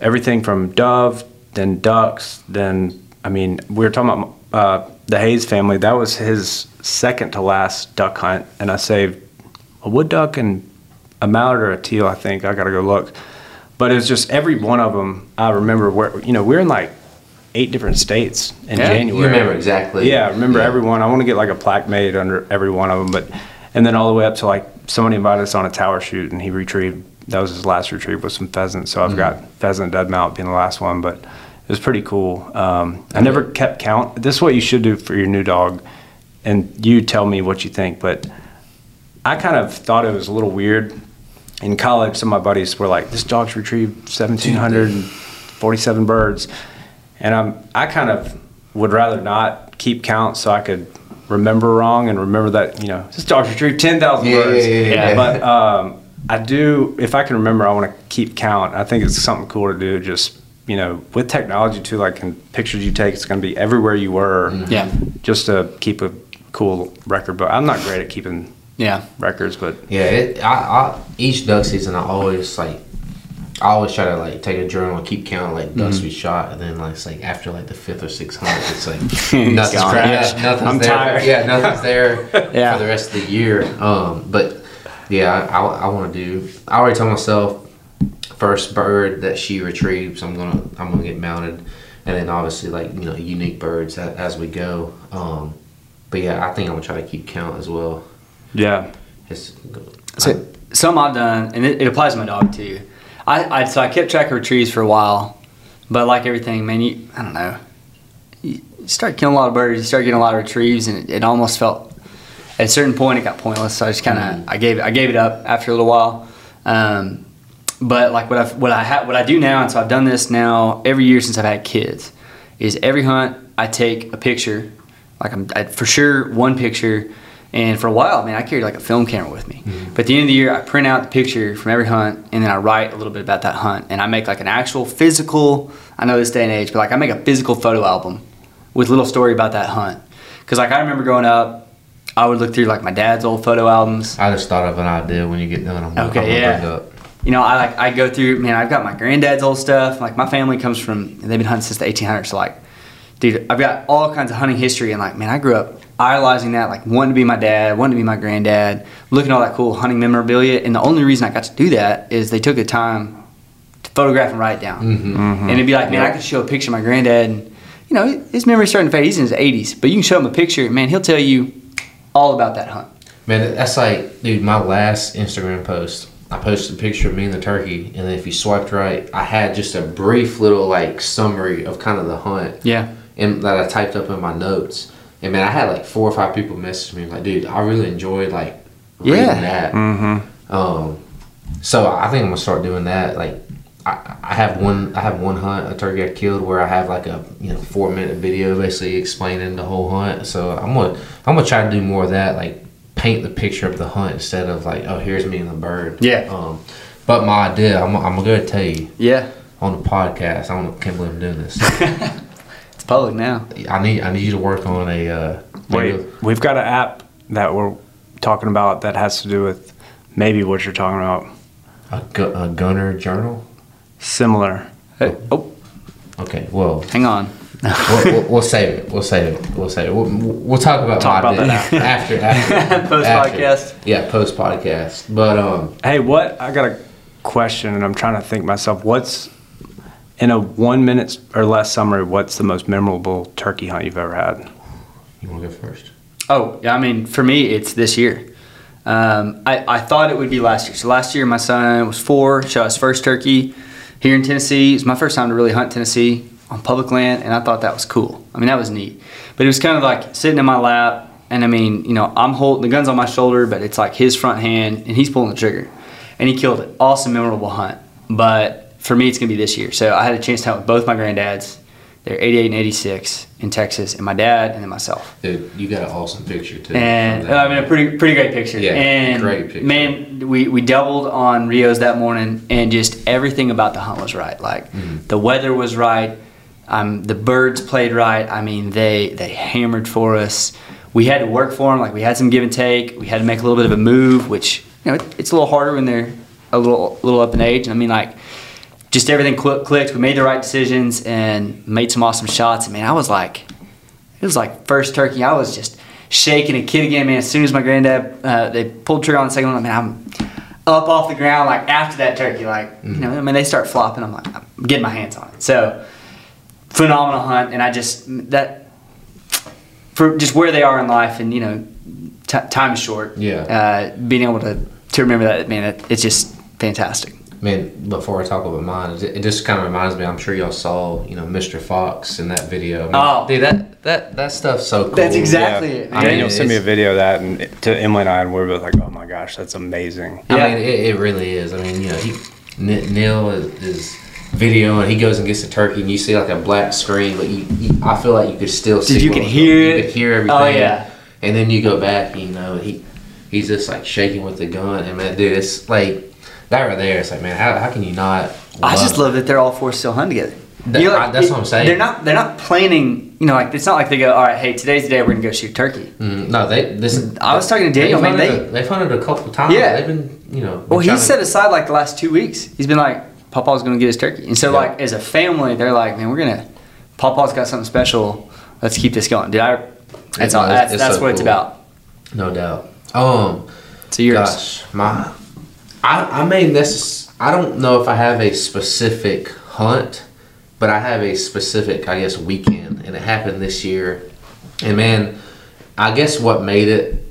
Speaker 5: everything from dove, then ducks, then I mean, we were talking about uh, the Haas family. That was his second to last duck hunt, and I saved a wood duck and a mallard or a teal. I think I got to go look. But it was just every one of them. I remember where you know we're in like eight different states in
Speaker 4: Yeah,
Speaker 5: January.
Speaker 1: You remember exactly.
Speaker 5: Yeah, I remember
Speaker 1: Yeah.
Speaker 5: everyone. I want to get like a plaque made under every one of them, but and then all the way up to like somebody invited us on a tower shoot, and he retrieved. That was his last retrieve with some pheasants. So I've mm-hmm. got pheasant dead mount being the last one, but it was pretty cool. Um, I never kept count. This is what you should do for your new dog, and you tell me what you think. But I kind of thought it was a little weird. In college, some of my buddies were like, "This dog's retrieved 1,747 birds," and I'm I kind of would rather not keep count so I could remember wrong and remember that you know this dog's retrieved 10,000
Speaker 1: Yeah,
Speaker 5: birds.
Speaker 1: yeah, yeah, yeah.
Speaker 5: But um, I do, if I can remember, I want to keep count. I think it's something cool to do. Just you know, with technology too, like in pictures you take, it's going to be everywhere you were.
Speaker 1: Mm-hmm.
Speaker 4: Yeah.
Speaker 5: Just to keep a cool record. But I'm not great at keeping
Speaker 4: Yeah.
Speaker 5: records, but
Speaker 1: Yeah, it, I, I each duck season I always like I always try to like take a journal and keep counting like ducks
Speaker 5: Mm-hmm.
Speaker 1: we shot, and then like it's like after like the fifth or sixth hunt, it's like nothing's,
Speaker 4: gone.
Speaker 1: yeah, nothing's
Speaker 5: I'm
Speaker 1: there.
Speaker 5: tired.
Speaker 1: Yeah, nothing's there
Speaker 4: Yeah.
Speaker 1: for the rest of the year. Um, but yeah, I, I, I want to do. I already told myself first bird that she retrieves, I'm gonna I'm gonna get mounted, and then obviously like you know unique birds as, as we go. Um, but yeah, I think I'm gonna try to keep count as well.
Speaker 5: yeah.
Speaker 1: It's,
Speaker 4: So something I've done, and it, it applies to my dog too. I, I so I kept track of retrieves for a while, but like everything, man, you I don't know. You you start killing a lot of birds, you start getting a lot of retrieves, and it, it almost felt at a certain point it got pointless. So I just kind of I gave I gave it up after a little while. Um, but like what I what I ha- what I do now, and so I've done this now every year since I've had kids, is every hunt I take a picture, like I'm I, for sure one picture, and for a while, man, I carried like a film camera with me. Mm-hmm. But at the end of the year, I print out the picture from every hunt, and then I write a little bit about that hunt, and I make like an actual physical. I know this day and age, but like I make a physical photo album with little story about that hunt. Because like I remember growing up, I would look through like my dad's old photo albums.
Speaker 1: I just thought of an idea when you get done. I'm,
Speaker 4: Okay,
Speaker 1: I'm
Speaker 4: yeah.
Speaker 1: Bring up.
Speaker 4: You know, I like I go through. Man, I've got my granddad's old stuff. Like my family comes from. They've been hunting since the 1800s. So like, dude, I've got all kinds of hunting history. And like, man, I grew up idolizing that. Like, wanting to be my dad, wanting to be my granddad, looking at all that cool hunting memorabilia. And the only reason I got to do that is they took the time to photograph and write down. Mm-hmm. Mm-hmm. And it'd be like, man, I could show a picture of my granddad. And, you know, his memory's starting to fade. He's in his 80s, but you can show him a picture. Man, he'll tell you all about that hunt.
Speaker 1: Man, that's like, dude, my last Instagram post. I posted a picture of me and the turkey, and then if you swiped right, I had just a brief little like summary of kind of the hunt,
Speaker 4: Yeah.
Speaker 1: and that I typed up in my notes. And man, I had like four or five people message me like, dude, I really enjoyed like reading
Speaker 4: Yeah.
Speaker 1: that.
Speaker 5: Mm-hmm.
Speaker 1: Um, so I think I'm gonna start doing that. Like, I, I have one, I have one hunt, a turkey I killed, where I have like a you know four minute video basically explaining the whole hunt. So I'm gonna, I'm gonna try to do more of that. Like, paint the picture of the hunt instead of like, oh, here's me and the bird.
Speaker 4: Yeah.
Speaker 1: Um, but my idea, I'm, I'm gonna tell you
Speaker 4: Yeah.
Speaker 1: on the podcast. I don't, can't believe I'm doing this.
Speaker 4: It's public now.
Speaker 1: I need, I need you to work on a. Uh,
Speaker 5: Wait,
Speaker 1: maybe-
Speaker 5: we've got an app that we're talking about that has to do with maybe what you're talking about.
Speaker 1: a, gu- a gunner journal.
Speaker 5: Similar.
Speaker 4: Hey, oh,
Speaker 1: Okay, well,
Speaker 4: hang on.
Speaker 1: We'll, we'll, we'll save it. We'll save it. We'll save it. We'll, we'll talk about
Speaker 5: Talk about that
Speaker 1: after after
Speaker 4: Post
Speaker 1: after.
Speaker 4: podcast.
Speaker 1: Yeah, post podcast. But um,
Speaker 5: Hey, what? I got a question, and I'm trying to think myself. What's in a one minute or less summary? What's the most memorable turkey hunt you've ever had?
Speaker 1: you want to go first?
Speaker 4: Oh, yeah, I mean, for me, it's this year. Um, I, I thought it would be last year. So last year, my son was four, shot his first turkey here in Tennessee. It was my first time to really hunt Tennessee on public land, and I thought that was cool. I mean, that was neat. But it was kind of like sitting in my lap, and I mean, you know, I'm holding the gun's on my shoulder, but it's like his front hand, and he's pulling the trigger, and he killed it. Awesome, memorable hunt. But for me, it's gonna be this year. So I had a chance to hunt with both my granddads, They're 88 and 86 in Texas, and my dad, and then myself.
Speaker 1: Dude, you got an awesome picture too.
Speaker 4: And uh. I mean, a pretty pretty great picture.
Speaker 1: Yeah,
Speaker 4: and
Speaker 1: great picture.
Speaker 4: man, we we doubled on Rios that morning, and just everything about the hunt was right. Like
Speaker 1: Mm-hmm.
Speaker 4: the weather was right. Um, the birds played right. I mean, they they hammered for us. We had to work for them. Like we had some give and take. We had to make a little bit of a move, which you know it, it's a little harder when they're a little little up in age. And I mean, like just everything cl- clicked. We made the right decisions and made some awesome shots. I mean, I was like, it was like first turkey. I was just shaking a kid again, man. As soon as my granddad uh, they pulled trigger on the second one, man, I'm up off the ground like after that turkey. Like you know, I mean, they start flopping. I'm like, I'm getting my hands on it. So phenomenal hunt, and I just that for just where they are in life, and you know, t- time is short.
Speaker 1: Yeah.
Speaker 4: Uh, being able to to remember that, man, it, it's just fantastic.
Speaker 1: Man, before I talk about mine, it it just kind of reminds me. I'm sure y'all saw, you know, Mr. Fox in that video. I mean,
Speaker 4: Oh.
Speaker 1: dude, that that that stuff's so cool.
Speaker 4: That's exactly it, man.
Speaker 5: Daniel sent me a video of that, and to Emily and I, and we we're both like, "Oh my gosh, that's amazing."
Speaker 1: I
Speaker 4: Yeah.
Speaker 1: mean, it, it really is. I mean, you know, he N- Neil is, is video and he goes and gets the turkey, and you see like a black screen, but you, you I feel like you could still see.
Speaker 4: you can hear
Speaker 1: going- You
Speaker 4: it?
Speaker 1: could hear everything.
Speaker 4: Oh, yeah.
Speaker 1: And then you go back, you know, he he's just like shaking with the gun, and man, dude, it's like that right there. It's like, man, how, how can you not?
Speaker 4: I just love that they're all four still hunting together.
Speaker 1: That-
Speaker 4: You know,
Speaker 1: I- that's what I'm saying.
Speaker 4: They're not. They're not planning. You know, like it's not like they go. All right, hey, today's the day we're gonna go shoot turkey.
Speaker 1: Mm, no, they. This.
Speaker 4: I was talking to Daniel,
Speaker 1: They've
Speaker 4: man,
Speaker 1: hunted,
Speaker 4: they-
Speaker 1: a, they've hunted a couple times.
Speaker 4: Yeah.
Speaker 1: They've been, you know.
Speaker 4: Well, he's set aside like the last two weeks. He's been like, Papa's gonna get his turkey, and so
Speaker 1: Yeah.
Speaker 4: like as a family, they're like, man, we're gonna. Papa's got something special. Let's keep this going, dude. I, that's all. That's, that's
Speaker 1: so
Speaker 4: what it's about.
Speaker 1: No doubt. Um.
Speaker 4: So yours.
Speaker 1: Gosh, my, I, I may necess- I don't know if I have a specific hunt, but I have a specific, I guess, weekend, and it happened this year. And man, I guess what made it,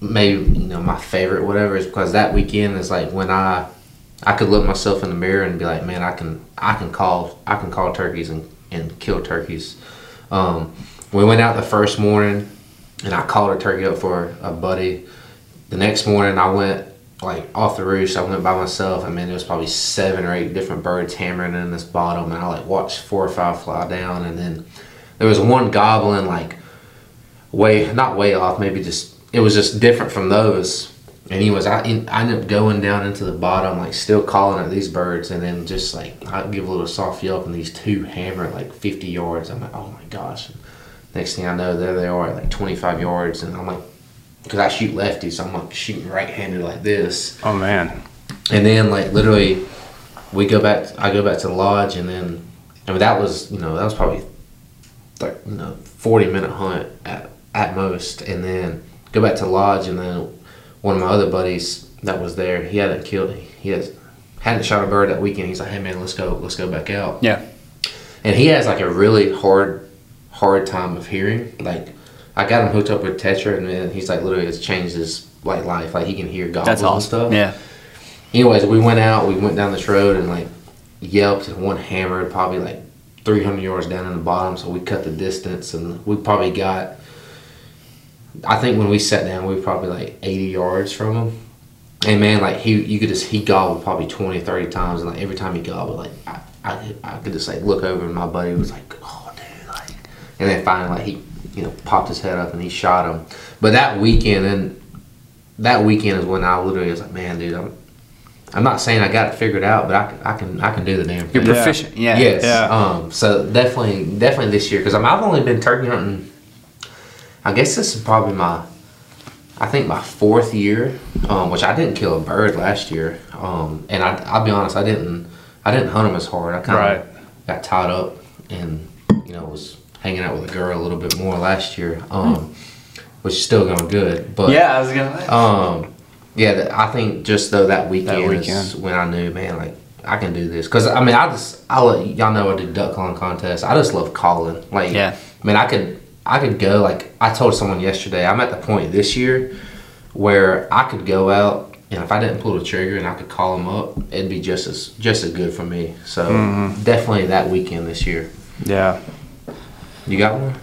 Speaker 1: maybe you know, my favorite, whatever, is because that weekend is like when I, I could look myself in the mirror and be like, man, I can, I can call, I can call turkeys and, and kill turkeys. Um, we went out the first morning, and I called a turkey up for a buddy the next morning I went like off the roost. I went by myself. I mean, there was probably seven or eight different birds hammering in this bottom, and I like watched four or five fly down, and then there was one goblin like way not way off, maybe just it was just different from those. And he was I, I ended up going down into the bottom, like still calling at these birds, and then just like I give a little soft yelp, and these two hammer like 50 yards. I'm like, oh my gosh. Next thing I know, there they are at like 25 yards, and I'm like, because I shoot lefty, so I'm like shooting right-handed like this.
Speaker 5: Oh man,
Speaker 1: And then like literally, we go back. I go back to the lodge, and then I mean that was you know that was probably like you know 40 minute hunt at at most, and then go back to the lodge, and then one of my other buddies that was there, he hadn't killed, he has hadn't shot a bird that weekend. He's like, hey man, let's go, let's go back out
Speaker 4: Yeah.
Speaker 1: and he has like a really hard hard time of hearing like i got him hooked up with TETRA and then he's like literally it's changed his like life like he can hear goblins
Speaker 4: That's
Speaker 1: and
Speaker 4: awesome.
Speaker 1: stuff
Speaker 4: Yeah.
Speaker 1: anyways we went out we went down this road and like yelped and one hammered probably like 300 yards down in the bottom so we cut the distance and we probably got i think when we sat down we were probably like 80 yards from him and man like he you could just he gobbled probably 20 30 times and like every time he gobbled like i i, I could just like look over and my buddy was like oh dude like and then finally like he you know popped his head up and he shot him but that weekend and that weekend is when i literally was like man dude i'm I'm not saying I got it figured out, but I can I can I can do the damn
Speaker 4: You're proficient. Yeah.
Speaker 1: Yes.
Speaker 5: Yeah.
Speaker 1: Um. So definitely, definitely this year because I've only been turkey hunting. I guess this is probably my, I think my fourth year, um, which I didn't kill a bird last year. Um, and I I'll be honest, I didn't I didn't hunt them as hard. I kind of
Speaker 5: Right.
Speaker 1: got tied up and you know was hanging out with a girl a little bit more last year. Um, which is still going good, but
Speaker 4: Yeah, I was gonna.
Speaker 1: um, yeah, I think just though that weekend, is
Speaker 5: weekend.
Speaker 1: when I knew, man, like I can do this. Cause I mean, I just I let y'all know I do duck calling contests. I just love calling. Like,
Speaker 4: Yeah.
Speaker 1: I mean, I could I could go like I told someone yesterday. I'm at the point this year where I could go out and if I didn't pull the trigger and I could call them up, it'd be just as just as good for me. So
Speaker 5: Mm-hmm.
Speaker 1: definitely that weekend this year.
Speaker 5: yeah.
Speaker 1: You got one?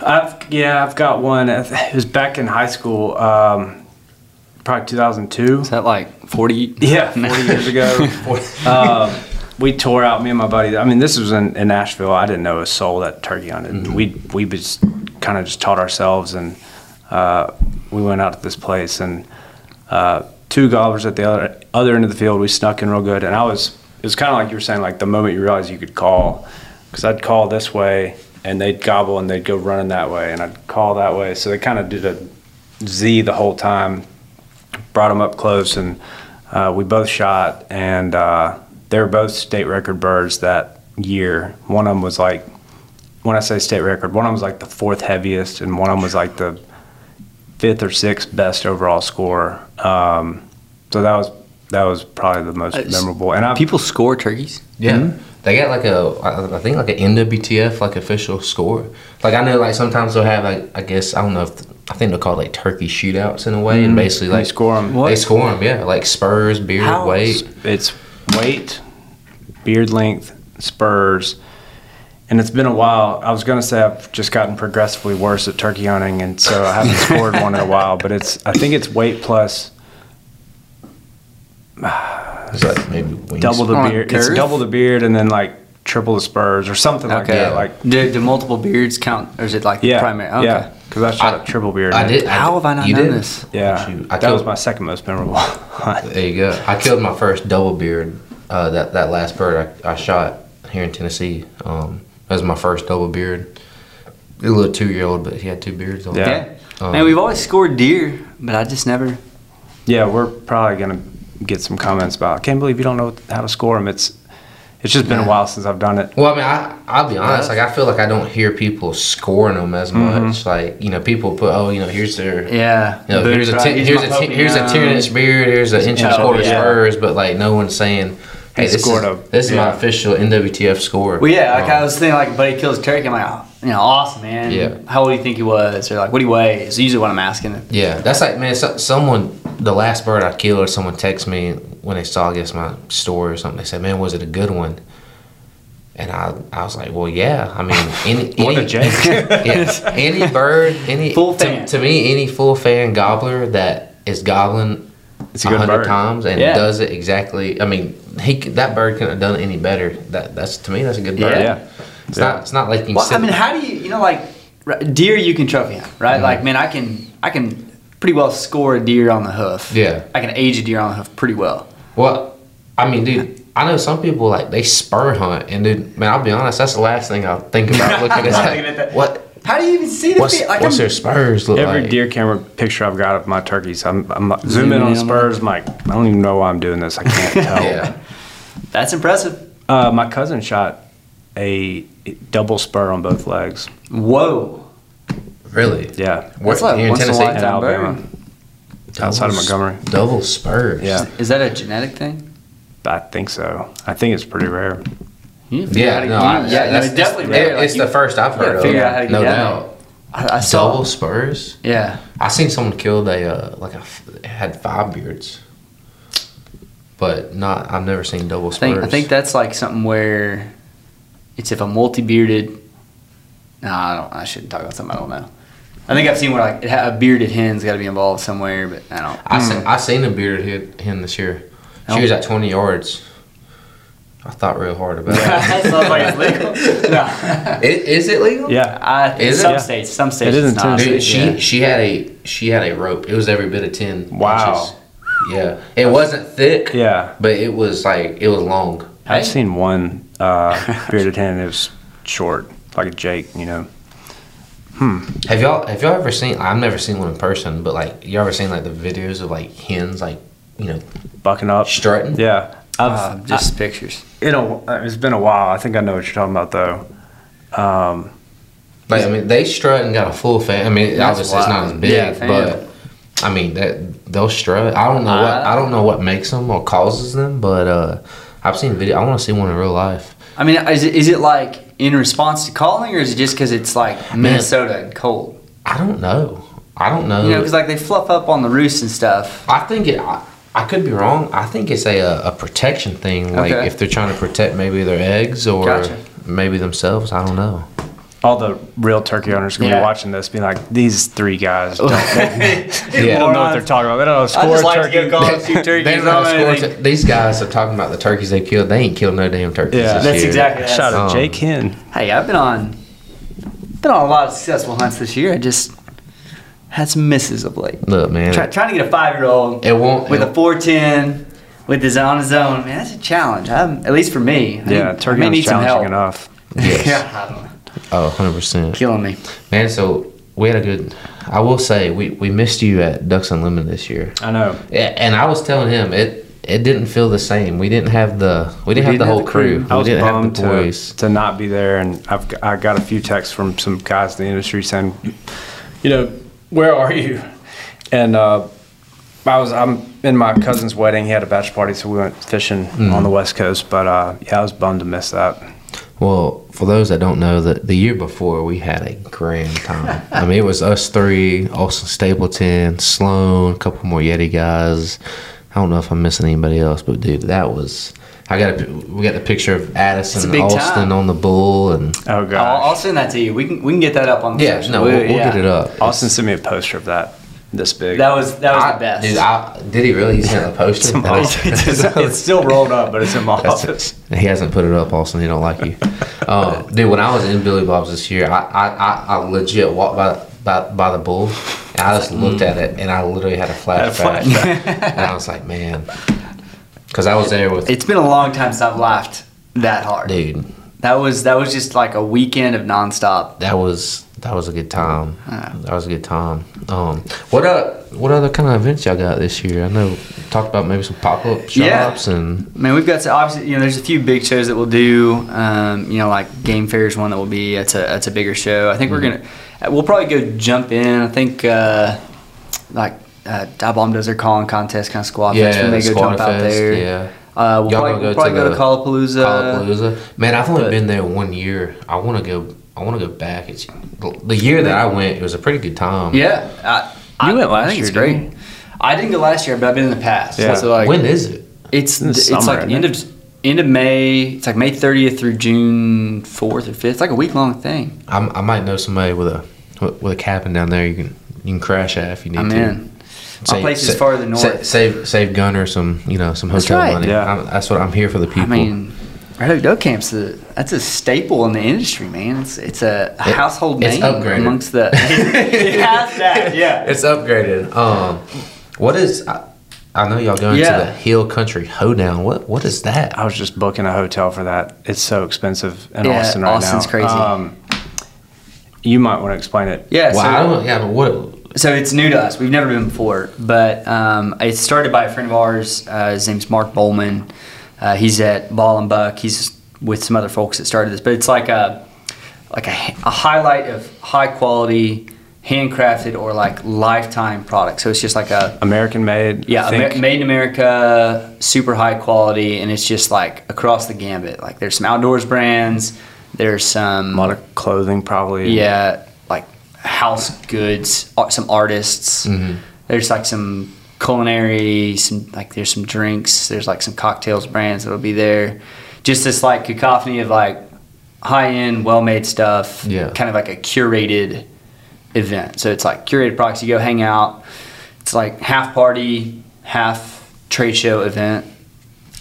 Speaker 5: I've yeah, I've got one. It was back in high school, um, probably 2002.
Speaker 4: Is that like 40?
Speaker 5: Yeah, 40 years ago. um, we tore out me and my buddy. I mean, this was in, in Nashville. I didn't know a soul that turkey hunted. We we just kind of just taught ourselves, and uh, we went out to this place, and uh, two gobblers at the other other end of the field. We snuck in real good, and I was it was kind of like you were saying, like the moment you realized you could call, because I'd call this way, and they'd gobble, and they'd go running that way, and I'd call that way. So they kind of did a Z the whole time. Brought them up close, and uh, we both shot, and uh, they were both state record birds that year. One of them was like, when I say state record, one of them was like the fourth heaviest, and one of them was like the fifth or sixth best overall score. Um, so that was that was probably the most
Speaker 4: Uh,
Speaker 5: memorable. And I
Speaker 4: People score turkeys.
Speaker 1: Yeah, they got like a, I think like an NWTF like official score. Like I know like sometimes they'll have like I guess I don't know if I think they'll call it like turkey shootouts in a way, and basically like
Speaker 5: they
Speaker 1: like
Speaker 5: score 'em.
Speaker 1: They score them, yeah, like spurs, beard,
Speaker 4: How-
Speaker 1: weight.
Speaker 5: it's weight, beard length, spurs, and it's been a while. I was gonna say I've just gotten progressively worse at turkey hunting, and so I haven't scored one in a while. But it's I think it's weight plus
Speaker 1: Is that maybe wings?
Speaker 5: double the
Speaker 4: On a
Speaker 5: beard. It's double the beard, and then like triple the spurs or something like
Speaker 4: Okay.
Speaker 5: that. Like
Speaker 4: do, do multiple beards count, or is it like
Speaker 5: yeah,
Speaker 4: primary? Okay.
Speaker 5: yeah. Because I shot a triple beard.
Speaker 1: I
Speaker 5: and-
Speaker 1: did. I
Speaker 4: How
Speaker 1: did-
Speaker 4: have I not
Speaker 1: you
Speaker 4: known
Speaker 1: did?
Speaker 4: this?
Speaker 5: Yeah,
Speaker 1: Shoot, I
Speaker 5: that was
Speaker 1: killed-
Speaker 5: my second most memorable hunt.
Speaker 1: There you go. I killed my first double beard. Uh, that that last bird I, I shot here in Tennessee. Um, that was my first double beard. A little two year old, but he had two beards on.
Speaker 5: Yeah.
Speaker 4: Yeah.
Speaker 1: Um,
Speaker 4: Man, we've always scored deer, but I just never.
Speaker 5: Yeah, we're probably gonna get some comments about. I can't believe you don't know how to score them. It's it's just been a while since I've done it.
Speaker 1: Well, I mean, I I'll be honest. Like, I feel like I don't hear people scoring them as
Speaker 5: Mm-hmm.
Speaker 1: much. Like, you know, people put, oh, you know, here's their,
Speaker 4: Yeah.
Speaker 1: you know, here's a ten,
Speaker 4: right?
Speaker 1: here's a ten, here's a
Speaker 4: Young.
Speaker 1: ten inch beard, here's an inch and a quarter
Speaker 5: yeah.
Speaker 1: spurs, but like no one's saying, hey,
Speaker 5: He
Speaker 1: this is
Speaker 5: scored a-
Speaker 1: this is my official NWTF score.
Speaker 4: Well, yeah, like
Speaker 1: Um,
Speaker 4: I was thinking, like, buddy kills a turkey. I'm like, oh, you know, awesome, man.
Speaker 1: Yeah.
Speaker 4: How old do you think he was? Or like, what do you weigh? Is usually what I'm asking.
Speaker 1: Yeah, that's like man. So, someone, the last bird I killed, or someone texted me when they saw, I guess, my story or something. They said, "Man, was it a good one?" And I, I was like, "Well, yeah. I mean, any, any yeah, any bird, any
Speaker 4: Full
Speaker 1: to,
Speaker 4: fan.
Speaker 1: to me, any full fan gobbler that is gobbling
Speaker 5: It's a
Speaker 1: a hundred times and
Speaker 4: Yeah.
Speaker 1: does it exactly. I mean, he that bird couldn't have done any better. That that's to me, that's a good bird.
Speaker 4: Yeah.
Speaker 5: Yeah.
Speaker 1: It's
Speaker 5: Yeah.
Speaker 1: not. It's not like you
Speaker 4: Well,
Speaker 1: sit.
Speaker 4: I mean, how do you, you know, like, deer you can trophy hunt, right? Mm-hmm. Like, man, I can, I can pretty well score a deer on the hoof.
Speaker 1: Yeah.
Speaker 4: I can age a deer on the hoof pretty well.
Speaker 1: Well, I mean, dude, I know some people like they spur hunt, and dude, man, I'll be honest, that's the last thing I'll think about looking at.
Speaker 4: I'm
Speaker 1: like,
Speaker 4: at that.
Speaker 1: What?
Speaker 4: How do you even see the
Speaker 1: What's,
Speaker 4: feet? Like,
Speaker 1: what's
Speaker 4: I'm-
Speaker 1: their spurs look like?
Speaker 5: Every
Speaker 1: like?
Speaker 5: deer camera picture I've got of my turkeys, I'm, I'm zooming
Speaker 4: Zooming
Speaker 5: in on
Speaker 4: in on
Speaker 5: spurs. I'm like, I don't even know why I'm doing this. I can't tell.
Speaker 1: Yeah.
Speaker 4: That's impressive.
Speaker 5: Uh, my cousin shot a double spur on both legs.
Speaker 4: Whoa.
Speaker 1: Really?
Speaker 5: Yeah,
Speaker 4: What's like
Speaker 1: here in
Speaker 4: a
Speaker 1: Tennessee?
Speaker 5: in Alabama,
Speaker 4: bird.
Speaker 5: outside of
Speaker 1: Double s-
Speaker 5: Montgomery.
Speaker 1: Double spurs.
Speaker 5: Yeah,
Speaker 4: Is that a genetic thing?
Speaker 5: I think so. I think it's pretty rare.
Speaker 4: You
Speaker 1: Yeah, no, I,
Speaker 4: yeah,
Speaker 1: yeah, that's
Speaker 4: it's definitely
Speaker 1: it's,
Speaker 4: rare. Like,
Speaker 1: It's
Speaker 4: you-
Speaker 1: the first I've
Speaker 4: gotta
Speaker 1: heard of.
Speaker 4: figure out how to
Speaker 1: no
Speaker 4: get down
Speaker 1: doubt.
Speaker 4: I, I saw.
Speaker 1: Double spurs.
Speaker 4: Yeah.
Speaker 1: I seen someone killed a uh, like a f- had five beards, but not. I've never seen double
Speaker 4: I
Speaker 1: spurs.
Speaker 4: think I think that's like something where it's if a multi-bearded. No, I don't. I shouldn't talk about something I don't know. I think I've seen where like it ha- a bearded hen's got to be involved somewhere, but I don't.
Speaker 1: I seen hmm. I seen a bearded hen, hen this year. She
Speaker 4: Oh.
Speaker 1: was at twenty yards. I thought real hard about it.
Speaker 4: Sounds like it's legal. No.
Speaker 1: I- Is it legal?
Speaker 5: Yeah,
Speaker 4: I
Speaker 1: Is
Speaker 4: some
Speaker 5: Yeah.
Speaker 4: states, some states
Speaker 5: It is
Speaker 4: it's not.
Speaker 1: Dude, she
Speaker 4: Yeah.
Speaker 1: she had a she had a rope. It was every bit of ten.
Speaker 5: Wow.
Speaker 1: Inches. Yeah, it wasn't thick.
Speaker 5: yeah.
Speaker 1: but it was like it was long.
Speaker 5: I've
Speaker 4: Hey.
Speaker 5: seen one uh, bearded hen. It was short, like a Jake. You know. Hmm.
Speaker 1: Have y'all have y'all ever seen? I've never seen one in person, but like you ever seen like the videos of like hens like you know
Speaker 5: bucking up.
Speaker 1: strutting?
Speaker 5: Yeah, I've
Speaker 4: Uh, just pictures.
Speaker 5: I, in a, it's been a while. I think I know what you're talking about though. Um,
Speaker 1: Like I mean, they strut and got a full fan. I mean,
Speaker 4: That's
Speaker 1: obviously it's not as big,
Speaker 4: Yeah, fan.
Speaker 1: but I mean that they'll strut. I don't know what I don't know what makes them or causes them, but uh, I've seen video. I want to see one in real life.
Speaker 4: I mean, is it, is it like in response to calling, or is it just because it's like Minnesota and cold?
Speaker 1: I don't know. I don't know.
Speaker 4: You know, because like they fluff up on the roost and stuff.
Speaker 1: I think it. I, I could be wrong. I think it's a a, a protection thing. Like
Speaker 4: Okay.
Speaker 1: if they're trying to protect maybe their eggs or
Speaker 4: Gotcha.
Speaker 1: maybe themselves. I don't know.
Speaker 5: All the real turkey owners are gonna
Speaker 4: Yeah.
Speaker 5: be watching this, being like, these three guys don't,
Speaker 1: Yeah.
Speaker 5: they don't know what they're talking about. They don't know
Speaker 4: I just like to
Speaker 5: turkey.
Speaker 4: get called shoot
Speaker 1: They don't know
Speaker 4: on
Speaker 1: score t- These guys are talking about the turkeys they killed. They ain't killed no damn turkeys.
Speaker 5: Yeah.
Speaker 1: this
Speaker 4: That's
Speaker 1: year.
Speaker 4: exactly that.
Speaker 5: Shout out
Speaker 1: Um,
Speaker 5: Jake Hen.
Speaker 4: Hey, I've been on been on a lot of successful hunts this year. I just had some misses of late.
Speaker 1: Look, man.
Speaker 4: Try, trying to get a five year old
Speaker 1: It won't-
Speaker 4: with
Speaker 1: it-
Speaker 4: a four ten with his on his own. Man, that's a challenge. I'm, at least for me. I
Speaker 5: Yeah,
Speaker 4: need-
Speaker 5: turkey
Speaker 4: I may
Speaker 5: hunts
Speaker 4: need some help.
Speaker 5: challenging enough.
Speaker 1: Yes.
Speaker 4: yeah, I don't know.
Speaker 1: Oh, 100%.
Speaker 4: Killing me.
Speaker 1: Man, so we had a good. I will say we, we missed you at Ducks Unlimited this year.
Speaker 5: I know.
Speaker 1: Yeah, and I was telling him it it didn't feel the same. We didn't have the we didn't have
Speaker 4: didn't
Speaker 1: the
Speaker 4: have
Speaker 1: whole
Speaker 4: the crew.
Speaker 1: crew.
Speaker 5: I
Speaker 1: We
Speaker 5: was
Speaker 1: didn't have
Speaker 5: bummed
Speaker 1: the
Speaker 5: to,
Speaker 1: boys.
Speaker 5: to not be there, and I've g- I got a few texts from some guys in the industry saying, you know, where are you? And uh, I was I'm in my cousin's wedding. He had a bachelor party, so we went fishing
Speaker 1: Mm.
Speaker 5: on the west coast. But uh, yeah, I was bummed to miss that.
Speaker 1: Well, for those that don't know, that the year before we had a grand time. I mean, it was us three, Austin Stapleton, Sloan, a couple more Yeti guys. I don't know if I'm missing anybody else, but dude, that was. I got a, we got the picture of Addison
Speaker 4: a big
Speaker 1: Austin
Speaker 4: time.
Speaker 1: on the bull, and
Speaker 5: Oh god,
Speaker 4: I'll, I'll send that to you. We can we can get that up on the
Speaker 1: yeah,
Speaker 4: social.
Speaker 1: no,
Speaker 4: We-
Speaker 1: we'll, we'll
Speaker 4: yeah.
Speaker 1: get it up.
Speaker 5: Austin sent me a poster of that this big.
Speaker 4: That was that was
Speaker 1: I-
Speaker 4: the best.
Speaker 1: Dude, I, did he really? He sent a poster.
Speaker 5: it's, it's still rolled up, but it's in my office.
Speaker 1: That's- He hasn't put it up, Austin. He don't like you. Um, dude, when I was in Billy Bob's this year, I, I, I, I legit walked by, by by the bull, and I just looked at it, and I literally had a flashback, and I was like, man, because I was there with
Speaker 4: it's been a long time since I've laughed that hard.
Speaker 1: dude.
Speaker 4: That was that was just like a weekend of nonstop.
Speaker 1: That was that was a good time. That was a good time. Um, what uh, what other kind of events y'all got this year? I know talked about maybe some pop up
Speaker 4: Yeah.
Speaker 1: shops and
Speaker 4: Man, we've got to, obviously you know there's a few big shows that we'll do. Um, you know, like Game Fair is one that will be. It's a it's a bigger show. I think we're
Speaker 1: Mm-hmm.
Speaker 4: gonna we'll probably go jump in. I think uh, like uh, Die Bomb does their calling contest kind of squad
Speaker 1: Yeah,
Speaker 4: fest. We may go jump out
Speaker 1: Fest,
Speaker 4: there.
Speaker 1: yeah.
Speaker 4: Uh, we'll
Speaker 1: Y'all
Speaker 4: probably,
Speaker 1: gonna go
Speaker 4: we'll probably
Speaker 1: to
Speaker 4: go to
Speaker 1: the
Speaker 4: Callapalooza.
Speaker 1: Callapalooza. Man, I've only
Speaker 4: but-
Speaker 1: been there one year. I want to go. I want to go back. It's the year that I went. It was a pretty good time.
Speaker 4: Yeah, I, I,
Speaker 5: You went
Speaker 4: I
Speaker 5: last
Speaker 4: think it's
Speaker 5: year,
Speaker 4: great.
Speaker 5: didn't
Speaker 4: I didn't go last year, but I've been in the past.
Speaker 5: Yeah.
Speaker 4: So like,
Speaker 1: when is it?
Speaker 4: It's
Speaker 5: In the
Speaker 4: it's
Speaker 5: summer,
Speaker 4: like
Speaker 5: isn't
Speaker 4: end of end of May. It's like May 30th through June 4th or 5th. It's like a week long thing.
Speaker 1: I'm, I might know somebody with a with with a cabin down there. You can you can crash at if you need
Speaker 4: I'm
Speaker 1: to.
Speaker 4: in. My place is farther north.
Speaker 1: sa- save save Gunner some you know some
Speaker 4: That's
Speaker 1: hotel
Speaker 4: right.
Speaker 1: money.
Speaker 5: Yeah.
Speaker 1: I'm, that's what I'm here for the people.
Speaker 4: I mean, Red Oak Doe Camp's a that's a staple in the industry, man. It's it's a household
Speaker 1: it's
Speaker 4: name
Speaker 1: upgraded.
Speaker 4: amongst the. it has that, yeah.
Speaker 1: it's upgraded. Um, what is? I, I know y'all going
Speaker 4: Yeah.
Speaker 1: to the Hill Country Hoedown. What what is that?
Speaker 5: I was just booking a hotel for that. It's so expensive in
Speaker 4: Yeah,
Speaker 5: Austin right
Speaker 4: Austin's
Speaker 5: now.
Speaker 4: Austin's crazy.
Speaker 5: Um, you might want to explain it.
Speaker 4: Yeah,
Speaker 1: Well,
Speaker 4: so,
Speaker 1: I don't. Yeah, but what?
Speaker 4: So it's new to us. We've never been before, but um, it's started by a friend of ours. Uh, his name's Mark Bowman. Uh, he's at Ball and Buck. He's with some other folks that started this, but it's like a like a, a highlight of high quality, handcrafted or like lifetime product. So it's just like a
Speaker 5: American made.
Speaker 4: yeah. Amer- made in America, super high quality, and it's just like across the gambit. Like there's some outdoors brands. There's some
Speaker 5: a lot of clothing, probably.
Speaker 4: yeah, house goods, some artists.
Speaker 1: Mm-hmm.
Speaker 4: There's like some culinary, some like there's some drinks. There's like some cocktails brands that'll be there. Just this like cacophony of like high end, well made stuff.
Speaker 1: Yeah.
Speaker 4: kind of like a curated event. So it's like curated products. You go hang out. It's like half party, half trade show event,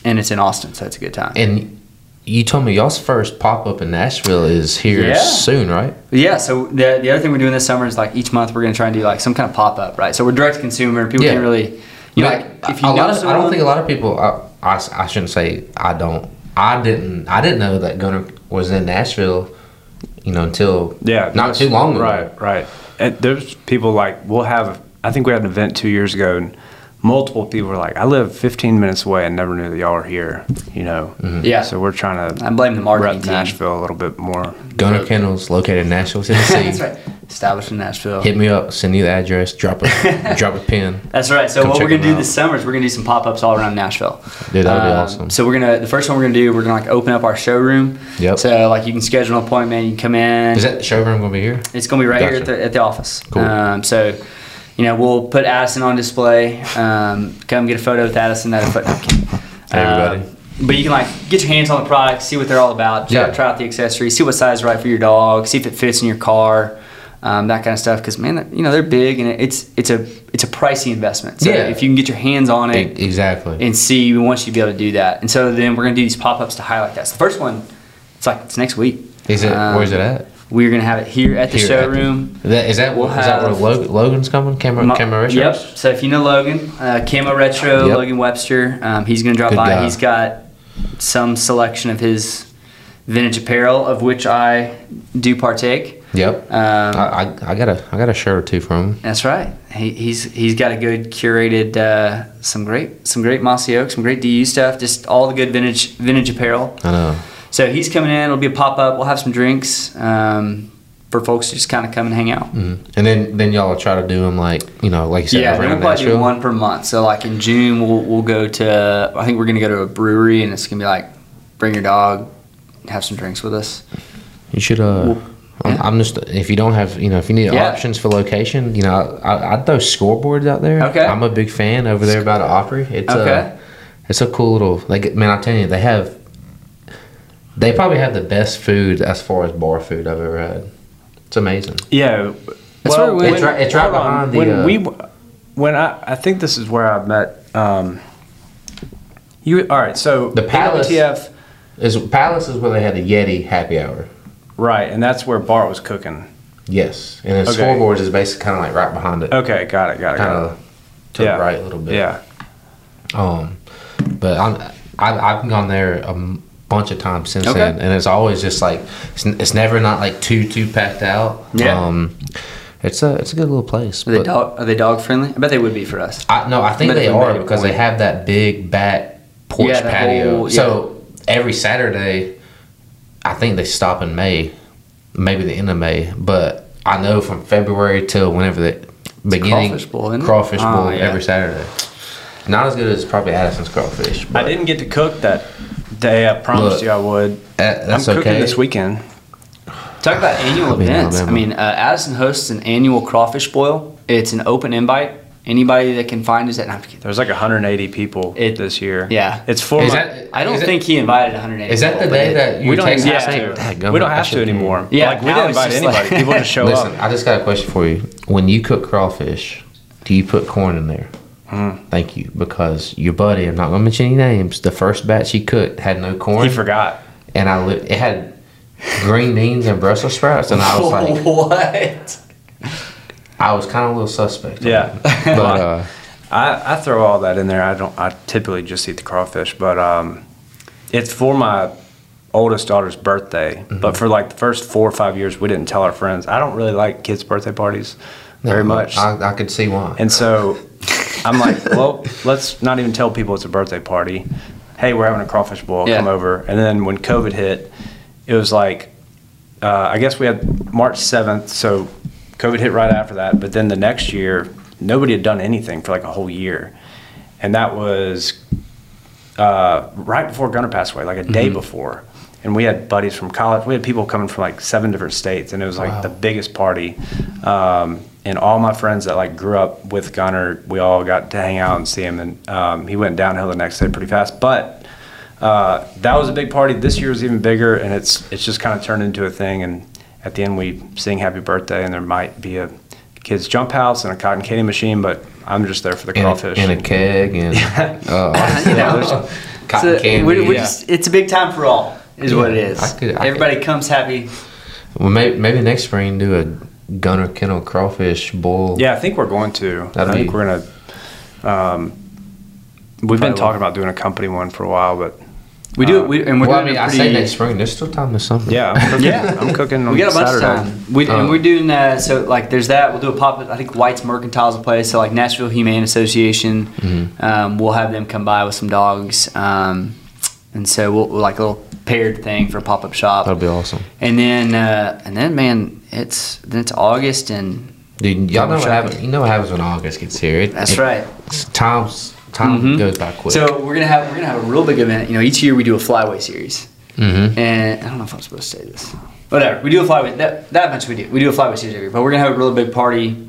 Speaker 4: and it's in Austin, so it's a good time.
Speaker 1: And you told me y'all's first pop up in Nashville is here
Speaker 4: Yeah.
Speaker 1: soon, right?
Speaker 4: Yeah, so the, the other thing we're doing this summer is like each month we're going to try and do like some kind of pop up, right? So we're direct to consumer. People
Speaker 1: Yeah.
Speaker 4: can't really, you know, like if you
Speaker 1: a
Speaker 4: know
Speaker 1: lot of, I don't think a lot of people. I, I, I shouldn't say I don't. I didn't. I didn't know that Gunner was in Nashville. You know, until
Speaker 5: Yeah,
Speaker 1: not too long ago.
Speaker 5: Right, right. And there's people like we'll have. I think we had an event two years ago, and multiple people were like, "I live 15 minutes away and never knew that y'all were here." You know.
Speaker 4: Yeah.
Speaker 5: So we're trying to
Speaker 4: I blame the marketing
Speaker 5: rep
Speaker 4: team.
Speaker 5: Nashville a little bit more.
Speaker 1: Gunner Kennels located in Nashville, Tennessee.
Speaker 4: That's right, established in Nashville.
Speaker 1: Hit me up. Send you the address. Drop a drop a pin.
Speaker 4: That's right. So
Speaker 1: Come
Speaker 4: what we're gonna do
Speaker 1: out.
Speaker 4: this summer is we're gonna do some pop ups all around Nashville.
Speaker 1: Dude, that would be
Speaker 4: Um,
Speaker 1: awesome.
Speaker 4: So we're gonna the first one we're gonna do we're gonna like open up our showroom.
Speaker 1: Yep.
Speaker 4: So like you can schedule an appointment. You can come in.
Speaker 1: Is that the showroom gonna be here?
Speaker 4: It's gonna be right here at the, at the office.
Speaker 1: Cool.
Speaker 4: Um, so, you know, we'll put Addison on display. Um, come get a photo with Addison. That foot.
Speaker 1: Hey, everybody.
Speaker 4: but you can like get your hands on the product, see what they're all about, try,
Speaker 1: Yeah.
Speaker 4: try out the accessories, see what size is right for your dog, see if it fits in your car, um, that kind of stuff. Because man, you know they're big and it's it's a it's a pricey investment. So
Speaker 1: Yeah.
Speaker 4: if you can get your hands on it
Speaker 1: exactly.
Speaker 4: and see, we want you to be able to do that. And so then we're gonna do these pop ups to highlight that. So the first one, it's like it's next week.
Speaker 1: Is it?
Speaker 4: Um,
Speaker 1: where's it at?
Speaker 4: We're gonna have it here at the
Speaker 1: Here at the-
Speaker 4: showroom.
Speaker 1: Is that, is that,
Speaker 4: We'll
Speaker 1: is that where Logan, Logan's coming? Camera,
Speaker 4: Mo-
Speaker 1: camera retro?
Speaker 4: Yep. So if you know Logan, uh, Camo Retro,
Speaker 1: Yep.
Speaker 4: Logan Webster, um, he's going to drop
Speaker 1: Good
Speaker 4: by.
Speaker 1: guy.
Speaker 4: He's got some selection of his vintage apparel, of which I do partake.
Speaker 1: Yep.
Speaker 4: Um,
Speaker 1: I, I, I got a I got a shirt or two from him.
Speaker 4: that's right. He, he's he's got a good curated, uh, some great some great Mossy Oak, some great DU stuff, just all the good vintage vintage apparel.
Speaker 1: I know.
Speaker 4: So he's coming in. It'll be a pop up. We'll have some drinks um, for folks to just kind of come and hang out.
Speaker 1: Mhm. And then then y'all will try to do them like you know like you said
Speaker 4: Yeah, we'll
Speaker 1: around
Speaker 4: probably do one per month. So like in June, we'll we'll go to. I think we're gonna go to a brewery, and it's gonna be like, bring your dog, have some drinks with us.
Speaker 1: You should uh.
Speaker 4: Well,
Speaker 1: I'm,
Speaker 4: yeah.
Speaker 1: I'm just if you don't have you know if you need
Speaker 4: Yeah.
Speaker 1: options for location you know I, I'd throw scoreboards out there.
Speaker 4: Okay.
Speaker 1: I'm a big fan over there by the Opry. It's
Speaker 4: Okay.
Speaker 1: uh, it's a cool little like man. I'm telling you they have. They probably have the best food as far as bar food I've ever had. It's amazing.
Speaker 5: Yeah.
Speaker 4: That's
Speaker 5: well,
Speaker 4: where we-
Speaker 1: It's right- it's right
Speaker 5: hold on.
Speaker 1: behind the,
Speaker 5: when
Speaker 1: uh,
Speaker 5: we when I I think this is where I met um you all right so
Speaker 1: The Palace-
Speaker 5: NWTF
Speaker 1: Is Palace is where they had the Yeti happy hour.
Speaker 5: right and that's where Bart was cooking.
Speaker 1: Yes, and then
Speaker 5: Okay.
Speaker 1: scoreboards is basically kind of like right behind it,
Speaker 5: Okay, got it, got it,
Speaker 1: kind of to
Speaker 5: Yeah.
Speaker 1: the right a little bit.
Speaker 5: Yeah.
Speaker 1: Um, but I'm, I've, I've gone there a m- bunch of times since
Speaker 4: Okay.
Speaker 1: then, and it's always just like it's, it's never not like too too packed out.
Speaker 4: Yeah.
Speaker 1: Um, it's a it's a good little place.
Speaker 4: Are they dog? Are they dog friendly? I bet they would be for us.
Speaker 1: I, no, I think
Speaker 4: But
Speaker 1: they
Speaker 4: if we
Speaker 1: are
Speaker 4: made a
Speaker 1: because they have that big back porch
Speaker 4: Yeah,
Speaker 1: patio.
Speaker 4: whole-
Speaker 1: So every Saturday, I think they stop in May, maybe the end of May. But I know from February till whenever the beginning
Speaker 4: Crawfish Bowl, isn't it?
Speaker 1: crawfish
Speaker 4: Oh, yeah.
Speaker 1: every Saturday. Not as good as probably Addison's crawfish. But
Speaker 5: I didn't get to cook that day. I promised
Speaker 1: Look,
Speaker 5: you I would.
Speaker 1: that- that's
Speaker 5: I'm cooking
Speaker 1: okay.
Speaker 5: this weekend.
Speaker 4: Talk about annual
Speaker 1: I'll be
Speaker 4: events. I mean, uh, Addison hosts an annual crawfish boil. It's an open invite. Anybody that can find us at. No,
Speaker 5: There's like 180 people
Speaker 4: It-
Speaker 5: this year.
Speaker 4: yeah.
Speaker 5: It's for
Speaker 1: Is that-
Speaker 4: I don't
Speaker 1: is it-
Speaker 4: think he invited 180.
Speaker 1: Is that the
Speaker 4: people, but
Speaker 1: day that you
Speaker 5: we don't
Speaker 1: text
Speaker 5: have
Speaker 1: saying,
Speaker 5: to.
Speaker 1: "Dadgummit,
Speaker 5: We don't have to anymore.
Speaker 4: Yeah,
Speaker 5: like we
Speaker 4: now
Speaker 5: didn't invite
Speaker 4: just
Speaker 5: anybody.
Speaker 4: like-
Speaker 5: People just show up.
Speaker 1: Listen,
Speaker 5: up.
Speaker 1: I just got a question for you. When you cook crawfish, do you put corn in there?
Speaker 5: Mm.
Speaker 1: Thank you, because your buddy, I'm not going to mention any names. The first batch he cooked had no corn,
Speaker 5: He forgot.
Speaker 1: and I li- it had green beans and Brussels sprouts, and I was like,
Speaker 4: what?
Speaker 1: I was kind of a little suspect.
Speaker 5: Yeah.
Speaker 1: but uh,
Speaker 5: I, I throw all that in there. I don't. I typically just eat the crawfish, but um, it's for my oldest daughter's birthday.
Speaker 1: Mm-hmm.
Speaker 5: But for like the first four or five years, we didn't tell our friends. I don't really like kids' birthday parties very much,
Speaker 1: I, I could see why.
Speaker 5: and so I'm like, well, let's not even tell people it's a birthday party. Hey, we're having a crawfish boil.
Speaker 4: Yeah.
Speaker 5: Come over. And then when COVID hit, it was like, uh, I guess we had March 7th, so COVID hit right after that. But then the next year, nobody had done anything for like a whole year. And that was uh, right before Gunner passed away, like a day before. And we had buddies from college. We had people coming from like seven different states, and it was like
Speaker 1: Wow.
Speaker 5: the biggest party. Um, and all my friends that like grew up with Gunner, we all got to hang out and see him. And um, he went downhill the next day pretty fast. But uh, that was a big party. This year was even bigger, and it's it's just kind of turned into a thing. And at the end, we sing happy birthday, and there might be a kids jump house and a cotton candy machine, but I'm just there for the
Speaker 1: and,
Speaker 5: crawfish.
Speaker 1: a, and a keg and uh,
Speaker 4: You know,
Speaker 1: cotton
Speaker 4: So,
Speaker 1: candy.
Speaker 4: we're, we're
Speaker 5: yeah.
Speaker 4: just, it's a big time for all, is what it is.
Speaker 1: I could- I
Speaker 4: Everybody comes happy.
Speaker 1: well, maybe, maybe next spring do a Gunner Kennel crawfish boil.
Speaker 5: Yeah, I think we're going to.
Speaker 1: That'd
Speaker 5: I think
Speaker 1: be-
Speaker 5: we're gonna. Um, we've been talking about doing a company one for a while, but
Speaker 4: We do it, we, and we're
Speaker 1: Well, I
Speaker 4: doing
Speaker 1: mean,
Speaker 4: a
Speaker 1: I
Speaker 4: pretty,
Speaker 1: say next spring. There's still time this summer.
Speaker 5: yeah, I'm cooking,
Speaker 4: Yeah.
Speaker 5: I'm cooking on
Speaker 4: we got a bunch
Speaker 5: Saturday.
Speaker 4: of time. We,
Speaker 1: Oh.
Speaker 4: and we're doing uh, so like there's that. We'll do a pop. I think White's Mercantile's a place. So like Nashville Humane Association,
Speaker 1: Mm-hmm.
Speaker 4: um, we'll have them come by with some dogs, um, and so we'll, we'll like a little paired thing for a pop up shop.
Speaker 1: That'll be awesome.
Speaker 4: And then uh, and then man, it's then it's August and
Speaker 1: Dude, y'all know what happens. You know what happens when August gets here. It,
Speaker 4: that's
Speaker 1: it-
Speaker 4: right.
Speaker 1: Times time
Speaker 4: Mhm.
Speaker 1: goes by quick.
Speaker 4: So we're gonna have we're gonna have a real big event. You know, each year we do a flyway series,
Speaker 1: mm-hmm.
Speaker 4: and I don't know if I'm supposed to say this. Whatever, we do a flyway. That that much we do. We do a flyway series every year, but we're gonna have a really big party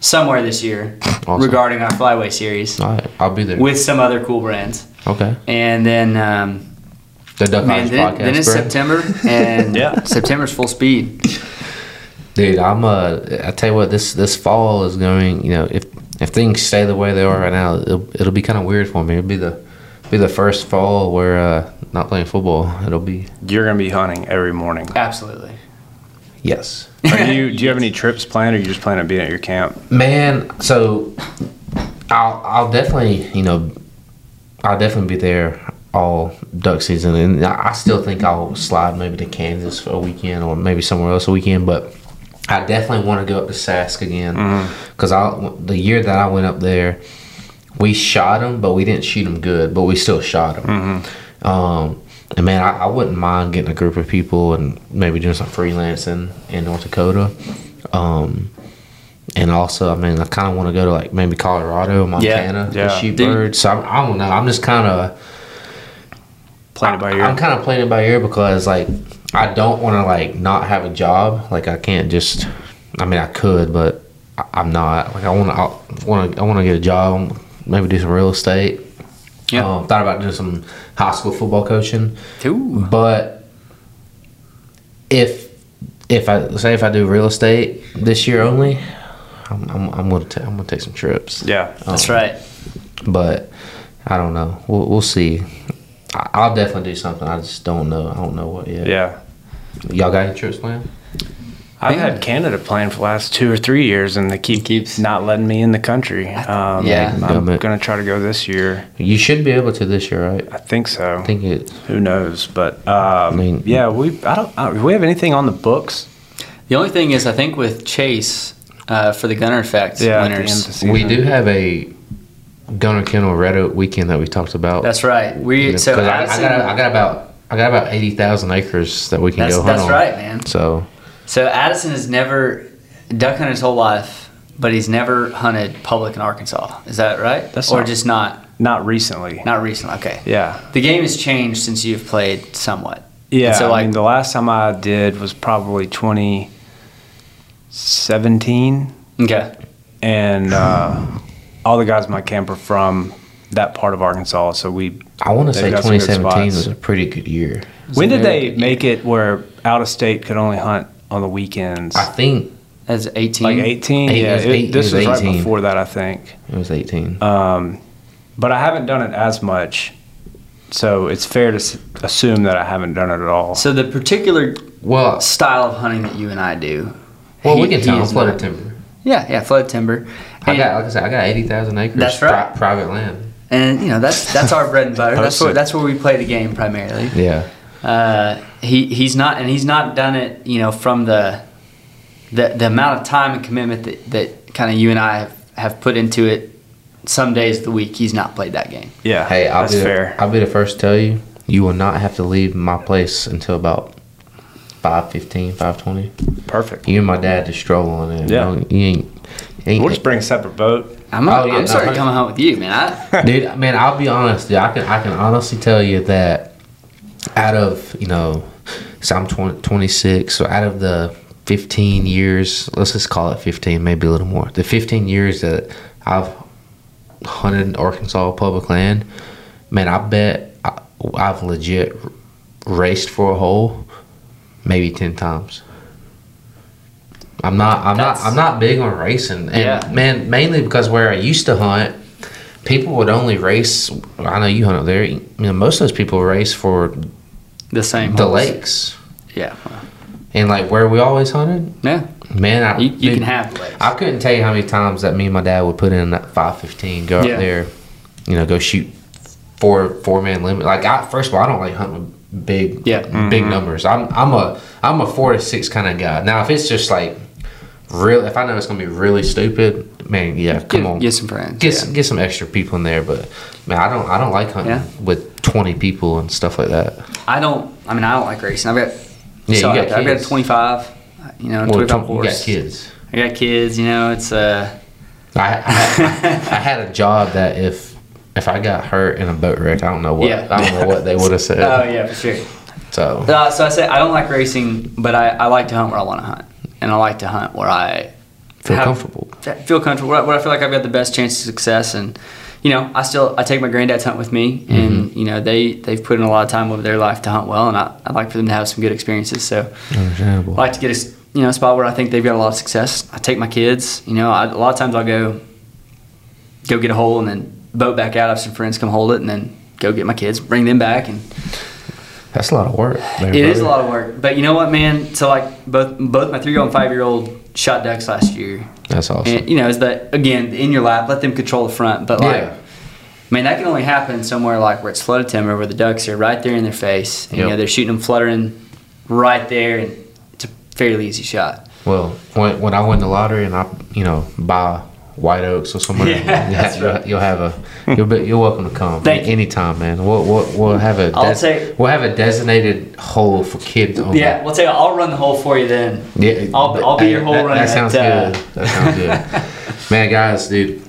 Speaker 4: somewhere this year
Speaker 1: Awesome.
Speaker 4: regarding our flyway series
Speaker 1: All right, I'll be there.
Speaker 4: with some other cool brands.
Speaker 1: Okay.
Speaker 4: and then um,
Speaker 1: The Duck
Speaker 4: man,
Speaker 1: Hunters
Speaker 4: then,
Speaker 1: podcast.
Speaker 4: then it's
Speaker 1: bro.
Speaker 4: September, and
Speaker 5: Yeah.
Speaker 4: September's full speed.
Speaker 1: Dude, I'm uh I tell you what, this this fall is going. You know, if if things stay the way they are right now, it'll, it'll be kind of weird for me. It'll be the be the first fall where uh not playing football. It'll be
Speaker 5: You're gonna be hunting every morning.
Speaker 4: Absolutely.
Speaker 1: yes.
Speaker 5: Are you? Do you have any trips planned, or you just plan on being at your camp?
Speaker 1: Man, so I'll I'll definitely you know I'll definitely be there all duck season, and I still think I'll slide maybe to Kansas for a weekend or maybe somewhere else a weekend, but I definitely want to go up to Sask again because I the year that I went up there, we shot them, but we didn't shoot them good, but we still shot them. Um, and man, I, I wouldn't mind getting a group of people and maybe doing some freelancing in North Dakota. Um, and also, I mean, I kind of want to go to like maybe Colorado, Montana,
Speaker 5: yeah.
Speaker 1: to shoot
Speaker 4: Dude.
Speaker 1: birds. So I'm, I don't know. I'm just kind of
Speaker 5: Playing it by ear.
Speaker 1: I'm kind of playing it by ear because like I don't want to like not have a job. Like I can't just. I mean, I could, but I, I'm not. Like I want to. I want to. I want to get a job. Maybe do some real estate.
Speaker 4: Yeah.
Speaker 1: Um, thought about doing some high school football coaching,
Speaker 4: Ooh.
Speaker 1: but if if I say if I do real estate this year only, I'm I'm, I'm gonna ta- I'm gonna take some trips.
Speaker 5: yeah.
Speaker 4: That's
Speaker 1: Um,
Speaker 4: right.
Speaker 1: But I don't know. We'll, we'll see. I, I'll definitely do something. I just don't know. I don't know what yet.
Speaker 5: Yeah.
Speaker 1: Y'all got any trips planned?
Speaker 5: I've
Speaker 4: Yeah.
Speaker 5: had Canada planned for the last two or three years, and they keep
Speaker 4: Keeps-
Speaker 5: not letting me in the country. Um,
Speaker 4: Yeah.
Speaker 5: I'm
Speaker 1: Government.
Speaker 5: gonna try to go this year.
Speaker 1: You should be able to this year, right?
Speaker 5: I think so.
Speaker 1: I think it.
Speaker 5: Who knows? But um,
Speaker 1: mean-
Speaker 5: yeah, we. I don't. Uh, do we have anything on the books?
Speaker 4: The only thing is, I think with Chase uh, for the Gunner Effect
Speaker 5: Yeah, at the end of
Speaker 4: winners.
Speaker 1: We do have a Gunner Kennel Red Oak weekend that we talked about.
Speaker 4: That's right. We so
Speaker 1: I, I got I got about I got about eighty thousand acres that we can
Speaker 4: that's
Speaker 1: go hunt
Speaker 4: that's
Speaker 1: on.
Speaker 4: right, man.
Speaker 1: So
Speaker 4: So Addison has never duck hunted his whole life, but he's never hunted public in Arkansas. Is that right?
Speaker 5: That's
Speaker 4: or
Speaker 5: not-
Speaker 4: just not
Speaker 5: Not recently.
Speaker 4: not recently. Okay.
Speaker 5: Yeah.
Speaker 4: The game has changed since you've played somewhat.
Speaker 5: Yeah.
Speaker 4: And so
Speaker 5: I
Speaker 4: like
Speaker 5: mean, the last time I did was probably 2017,
Speaker 4: okay.
Speaker 5: and uh, all the guys in my camp are from that part of Arkansas. So we.
Speaker 1: I want to say
Speaker 5: got some good
Speaker 1: 2017 was a pretty good year.
Speaker 5: When did they
Speaker 4: good
Speaker 5: make it where out of state could only hunt on the weekends?
Speaker 1: I think
Speaker 4: as 18.
Speaker 5: like 18.
Speaker 1: Eight-
Speaker 5: yeah.
Speaker 1: it was
Speaker 5: it- this
Speaker 1: it was
Speaker 5: was right before that, I think.
Speaker 1: it was 18.
Speaker 5: Um, but I haven't done it as much, so it's fair to s- assume that I haven't done it at all.
Speaker 4: So the particular
Speaker 1: well,
Speaker 4: style of hunting that you and I do.
Speaker 1: Well,
Speaker 4: he-
Speaker 1: we can
Speaker 4: he
Speaker 1: tell
Speaker 4: is
Speaker 1: flooded
Speaker 4: not-
Speaker 1: timber.
Speaker 4: Yeah, yeah, flood timber.
Speaker 1: I got, like I said, I got eighty thousand acres.
Speaker 4: That's right.
Speaker 1: pri- private land.
Speaker 4: and you know that's that's our bread and butter. that's where that's where we play the game primarily.
Speaker 1: Yeah.
Speaker 4: Uh, he he's not and he's not done it. You know from the the the amount of time and commitment that, that kind of you and I have, have put into it. Some days of the week he's not played that game.
Speaker 5: yeah,
Speaker 1: Hey, I'll
Speaker 5: that's
Speaker 1: be the,
Speaker 5: fair.
Speaker 1: I'll be the first to tell you. You will not have to leave my place until about 5.15, 5.20.
Speaker 5: Perfect.
Speaker 1: You and my dad just stroll on it.
Speaker 5: Yeah.
Speaker 1: You, know, you ain't. ain't
Speaker 5: We'll just bring a separate boat.
Speaker 4: I'm not,
Speaker 1: Oh, yeah,
Speaker 4: I'm
Speaker 1: no,
Speaker 4: starting
Speaker 1: I-
Speaker 4: to home with you, man. I,
Speaker 1: dude man i'll be honest dude, i can i can honestly tell you that out of you know so i'm 20, 26 so out of the 15 years let's just call it 15 maybe a little more the 15 years that i've hunted arkansas public land man i bet I, i've legit raced for a hole maybe 10 times i'm not i'm
Speaker 4: That's-
Speaker 1: not i'm not big on racing and
Speaker 4: Yeah.
Speaker 1: man mainly because where i used to hunt people would only race. I know you hunt up there. You know, most of those people race for
Speaker 4: the same.
Speaker 1: the
Speaker 4: holes.
Speaker 1: lakes
Speaker 4: Yeah.
Speaker 1: and like where we always hunted.
Speaker 4: Yeah.
Speaker 1: Man, I,
Speaker 4: You, you
Speaker 1: dude,
Speaker 4: can have lakes.
Speaker 1: I couldn't tell you how many times that me and my dad would put in that five fifteen, go
Speaker 4: Yeah.
Speaker 1: up there, you know, go shoot four four man limit. Like I first of all, I don't like hunting with big
Speaker 4: Yeah.
Speaker 1: big numbers. I'm I'm a I'm a four to six kind of guy. Now if it's just like real, if I know it's gonna be really stupid, man, yeah, come
Speaker 4: get,
Speaker 1: on,
Speaker 4: get some friends.
Speaker 1: get
Speaker 4: yeah.
Speaker 1: some, get some extra people in there. But man, I don't I don't like hunting
Speaker 4: Yeah.
Speaker 1: with twenty people and stuff like that.
Speaker 4: I don't. I mean, I don't like racing. I've got.
Speaker 1: Yeah,
Speaker 4: so
Speaker 1: you
Speaker 4: I-
Speaker 1: got
Speaker 4: I've got a 25. You know,
Speaker 1: Well,
Speaker 4: 25
Speaker 1: you got
Speaker 4: horse.
Speaker 1: kids.
Speaker 4: I got kids. You know, it's uh.
Speaker 1: I, I, I had a job that if if I got hurt in a boat wreck, I don't know what
Speaker 4: Yeah.
Speaker 1: I don't know what they would have said.
Speaker 4: Oh yeah, for sure.
Speaker 1: So
Speaker 4: Uh, so I say I don't like racing, but I, I like to hunt where I want to hunt, and I like to hunt where I
Speaker 1: feel
Speaker 4: have-
Speaker 1: comfortable.
Speaker 4: feel comfortable. Where I, where I feel like I've got the best chance of success, and you know, I still I take my granddad's hunt with me, and you know they they've put in a lot of time over their life to hunt well, and I I like for them to have some good experiences. So
Speaker 1: Understandable.
Speaker 4: I like to get a you know a spot where I think they've got a lot of success. I take my kids. You know, I, a lot of times I'll go go get a hole and then boat back out. Have some friends come hold it, and then go get my kids, bring them back, and
Speaker 1: That's a lot of work.
Speaker 4: it is a lot of work. But you know what, man? So like both both my three year old and five year old shot ducks last year.
Speaker 1: That's awesome.
Speaker 4: And you know, is that again in your lap? Let them control the front. But like,
Speaker 1: Yeah.
Speaker 4: man, that can only happen somewhere like where it's flooded timber, where the ducks are right there in their face, and you know they're shooting them fluttering right there, and it's a fairly easy shot.
Speaker 1: Well, when, when I win the lottery and I, you know, buy White Oaks or somewhere,
Speaker 4: Yeah,
Speaker 1: you
Speaker 4: that's
Speaker 1: ha- you'll,
Speaker 4: right.
Speaker 1: you'll have a, you'll be, you're welcome to come
Speaker 4: Thank you.
Speaker 1: anytime, man. We'll, we'll, we'll have a,
Speaker 4: I'll
Speaker 1: des-
Speaker 4: take-
Speaker 1: we'll have a designated hole for kids. Only.
Speaker 4: Yeah, well, tell you, I'll run the hole for you then.
Speaker 1: Yeah,
Speaker 4: I'll- I'll be your hole
Speaker 1: that,
Speaker 4: runner
Speaker 1: That sounds
Speaker 4: at, uh,
Speaker 1: good. That sounds good. man, guys, dude,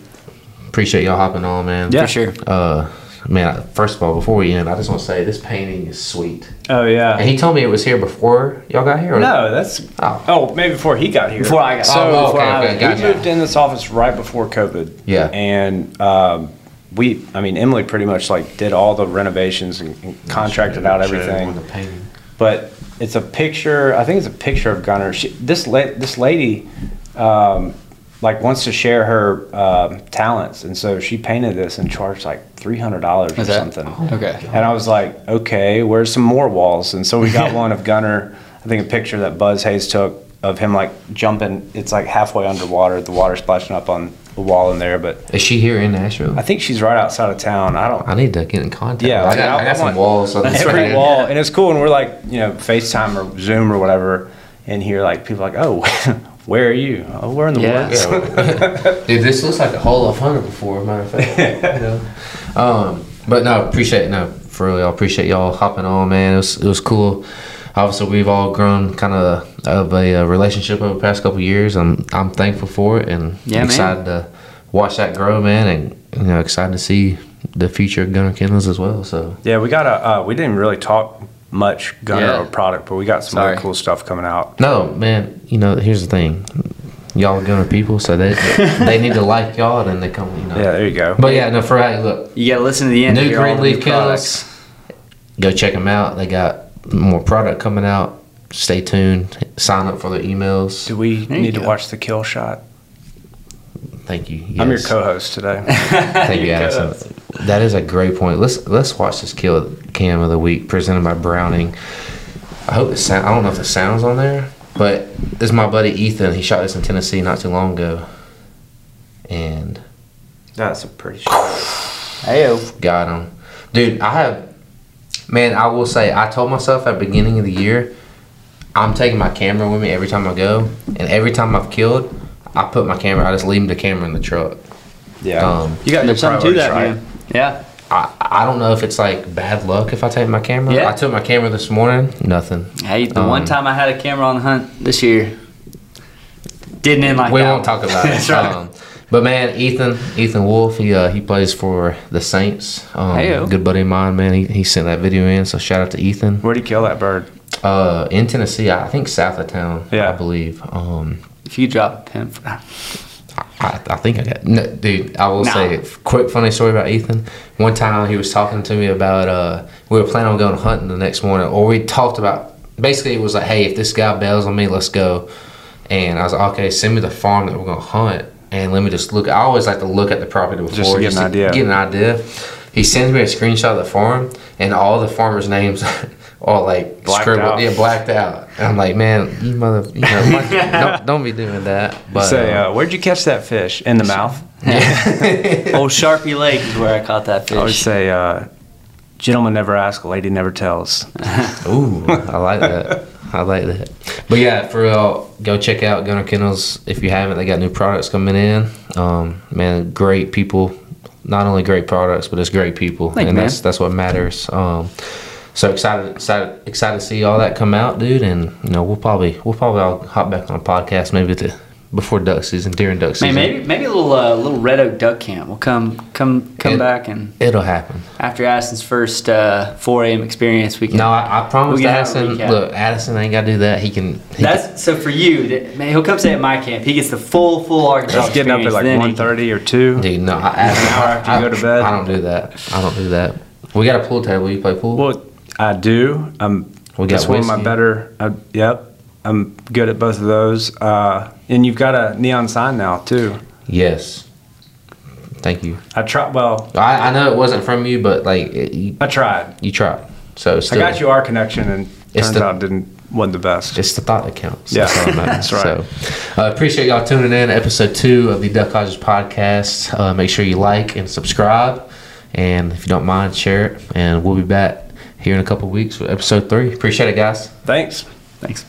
Speaker 1: appreciate y'all hopping on, man.
Speaker 5: Yeah.
Speaker 4: For sure.
Speaker 1: Uh, man, first of all, before we end, I just want to say this painting is sweet.
Speaker 5: Oh yeah.
Speaker 1: And he told me it was here before y'all got here. or-
Speaker 5: No, that's
Speaker 1: Oh.
Speaker 5: oh. maybe before he got here.
Speaker 4: Before I got-
Speaker 5: so
Speaker 1: Oh, okay,
Speaker 5: I-
Speaker 1: okay, gotcha.
Speaker 5: we moved in this office right before COVID.
Speaker 1: Yeah.
Speaker 5: and um, we, I mean, Emily pretty much like did all the renovations and, and contracted out
Speaker 1: Showed everyone
Speaker 5: everything.
Speaker 1: The painting.
Speaker 5: But it's a picture. I think it's a picture of Gunner. She, this la- this lady, um, like wants to share her um talents, and so she painted this and charged like three hundred dollars or
Speaker 4: Is that-
Speaker 5: something.
Speaker 4: Okay.
Speaker 5: And I was like, okay, where's some more walls? And so we got one of Gunner, I think a picture that Buzz Hayes took of him like jumping. It's like halfway underwater, the water splashing up on the wall in there. But
Speaker 1: Is she here in Nashville?
Speaker 5: I think she's right outside of town. I don't.
Speaker 1: I need to get in contact.
Speaker 5: Yeah,
Speaker 1: I
Speaker 5: like,
Speaker 1: got,
Speaker 5: I-
Speaker 1: I got
Speaker 5: I
Speaker 1: some walls. So that's
Speaker 5: every
Speaker 1: pretty-
Speaker 5: wall, and it's cool. And we're like, you know, FaceTime or Zoom or whatever, and here like people are like, oh, where are you? Oh, we're in the
Speaker 4: Yeah.
Speaker 5: woods.
Speaker 1: Yeah. Dude, this looks like a hole I've hunted before, matter of fact. you know? um, but no, appreciate it. No, for real, I appreciate y'all hopping on, man. It was it was cool. Obviously, we've all grown kind of of a, uh relationship over the past couple years. I'm I'm thankful for it, and
Speaker 4: Yeah, man.
Speaker 1: excited to watch that grow, man, and you know, excited to see the future of Gunner Kennels as well. So
Speaker 5: Yeah, we got a. Uh, we didn't really talk much Gunner
Speaker 4: Yeah.
Speaker 5: or product, but we got some
Speaker 4: Sorry.
Speaker 5: really cool stuff coming out.
Speaker 1: no, man. You know, here's the thing. Y'all are Gunner people, so they they need to like y'all, then they come. You know.
Speaker 5: Yeah, there you go.
Speaker 1: But yeah, no, for hey, look,
Speaker 4: You got to listen to the end.
Speaker 1: New Greenleaf
Speaker 4: the
Speaker 1: Kennels. Go check them out. They got more product coming out. Stay tuned. Sign up for their emails.
Speaker 5: Do we
Speaker 4: There you
Speaker 5: need to
Speaker 4: go.
Speaker 5: watch the kill shot?
Speaker 1: Thank you.
Speaker 5: I'm your co-host today.
Speaker 1: Thank you,
Speaker 4: Your
Speaker 1: Addison.
Speaker 4: co-host.
Speaker 1: That is a great point. Let's let's watch this kill cam of the week presented by Browning. I hope the sound. I don't know if the sound's on there, but this is my buddy Ethan. He shot this in Tennessee not too long ago, and
Speaker 5: That's a pretty shot.
Speaker 4: Heyo.
Speaker 1: got him. Dude, I have, man, I will say, I told myself at the beginning of the year, I'm taking my camera with me every time I go, and every time I've killed, I put my camera, I just leave the camera in the truck.
Speaker 5: Yeah,
Speaker 1: Um,
Speaker 5: you got your
Speaker 4: There's something to that,
Speaker 5: right.
Speaker 4: man. Yeah.
Speaker 1: I, I don't know if it's like bad luck if I take my camera.
Speaker 4: Yeah.
Speaker 1: I took my camera this morning, nothing.
Speaker 4: Hey, the
Speaker 1: Um,
Speaker 4: one time I had a camera on the hunt this year didn't end like
Speaker 1: we
Speaker 4: that.
Speaker 1: won't talk about it.
Speaker 4: That's right.
Speaker 1: Um, but man, Ethan, Ethan Wolf, he uh, he plays for the Saints. Um,
Speaker 4: Heyo.
Speaker 1: good buddy of mine, man. He, he sent that video in, so shout out to Ethan.
Speaker 5: Where'd he kill that bird?
Speaker 1: Uh, in Tennessee, I think south of town.
Speaker 5: Yeah.
Speaker 1: I believe. Um,
Speaker 4: If you drop a pin for
Speaker 1: I, I think I got. No, dude, I will
Speaker 4: Nah.
Speaker 1: say, quick funny story about Ethan. One time he was talking to me about. Uh, we were planning on going hunting the next morning, or we talked about. Basically, it was like, hey, if this guy bails on me, let's go. And I was like, okay, send me the farm that we're gonna hunt, and let me just look. I always like to look at the property before
Speaker 5: Just to get an idea.
Speaker 1: Get an idea. He sends me a screenshot of the farm, and all the farmers' names are like
Speaker 5: Blacked
Speaker 1: scribbled,
Speaker 5: out.
Speaker 1: yeah, blacked out. And I'm like, man, you mother, you know, like, don't, don't be doing that. But
Speaker 5: Say,
Speaker 1: uh,
Speaker 5: uh, where'd you catch that fish? In the mouth.
Speaker 4: Old Sharpie Lake is where I caught that fish.
Speaker 5: I would say, uh, gentleman never asks, lady never tells.
Speaker 1: Ooh, I like that. I like that. But yeah, for real, go check out Gunner Kennels if you haven't. They got new products coming in. Um, man, great people. Not only great products, but it's great people,
Speaker 4: Thank you,
Speaker 1: and
Speaker 4: man.
Speaker 1: that's that's what matters. Um, so excited, excited, excited to see all that come out, dude. And you know, we'll probably we'll probably all hop back on a podcast maybe at the before duck season, during duck season.
Speaker 4: Maybe maybe a little uh, little Red Oak Duck Camp. We'll come come come
Speaker 1: It-
Speaker 4: back and
Speaker 1: It'll happen.
Speaker 4: after Addison's first uh, 4 a.m. experience, we can.
Speaker 1: No, I, I promised
Speaker 4: We can have a
Speaker 1: Addison. Look, Addison ain't got to do that. He can. He
Speaker 4: That's so for you. That, man, he'll come stay at my camp. He gets the full full Arkansas
Speaker 5: It's getting up at like
Speaker 4: then he
Speaker 5: 1.30 or 2.
Speaker 1: can, dude, no, I, Addison,
Speaker 5: An hour after you go to bed?
Speaker 1: I don't do that. I don't do that. We got a pool table. You play pool?
Speaker 5: Well, I do. I'm.
Speaker 1: We got
Speaker 5: that's one of my better. Uh, yep. I'm good at both of those. Uh, and you've got a neon sign now too.
Speaker 1: yes. Thank you.
Speaker 5: I tried. Well,
Speaker 1: I, I know it wasn't from you, but like it, you,
Speaker 5: I tried.
Speaker 1: you tried. So
Speaker 5: I got you our connection, and turns
Speaker 1: the-
Speaker 5: out didn't wasn't the best.
Speaker 1: It's the thought that counts.
Speaker 5: Yeah,
Speaker 1: That's,
Speaker 5: that's right.
Speaker 1: So, uh, appreciate y'all tuning in. Episode two of the Duck Hodges podcast. Uh, make sure you like and subscribe, and if you don't mind, share it. And we'll be back here in a couple weeks with episode three. Appreciate it, guys.
Speaker 5: Thanks.
Speaker 4: Thanks.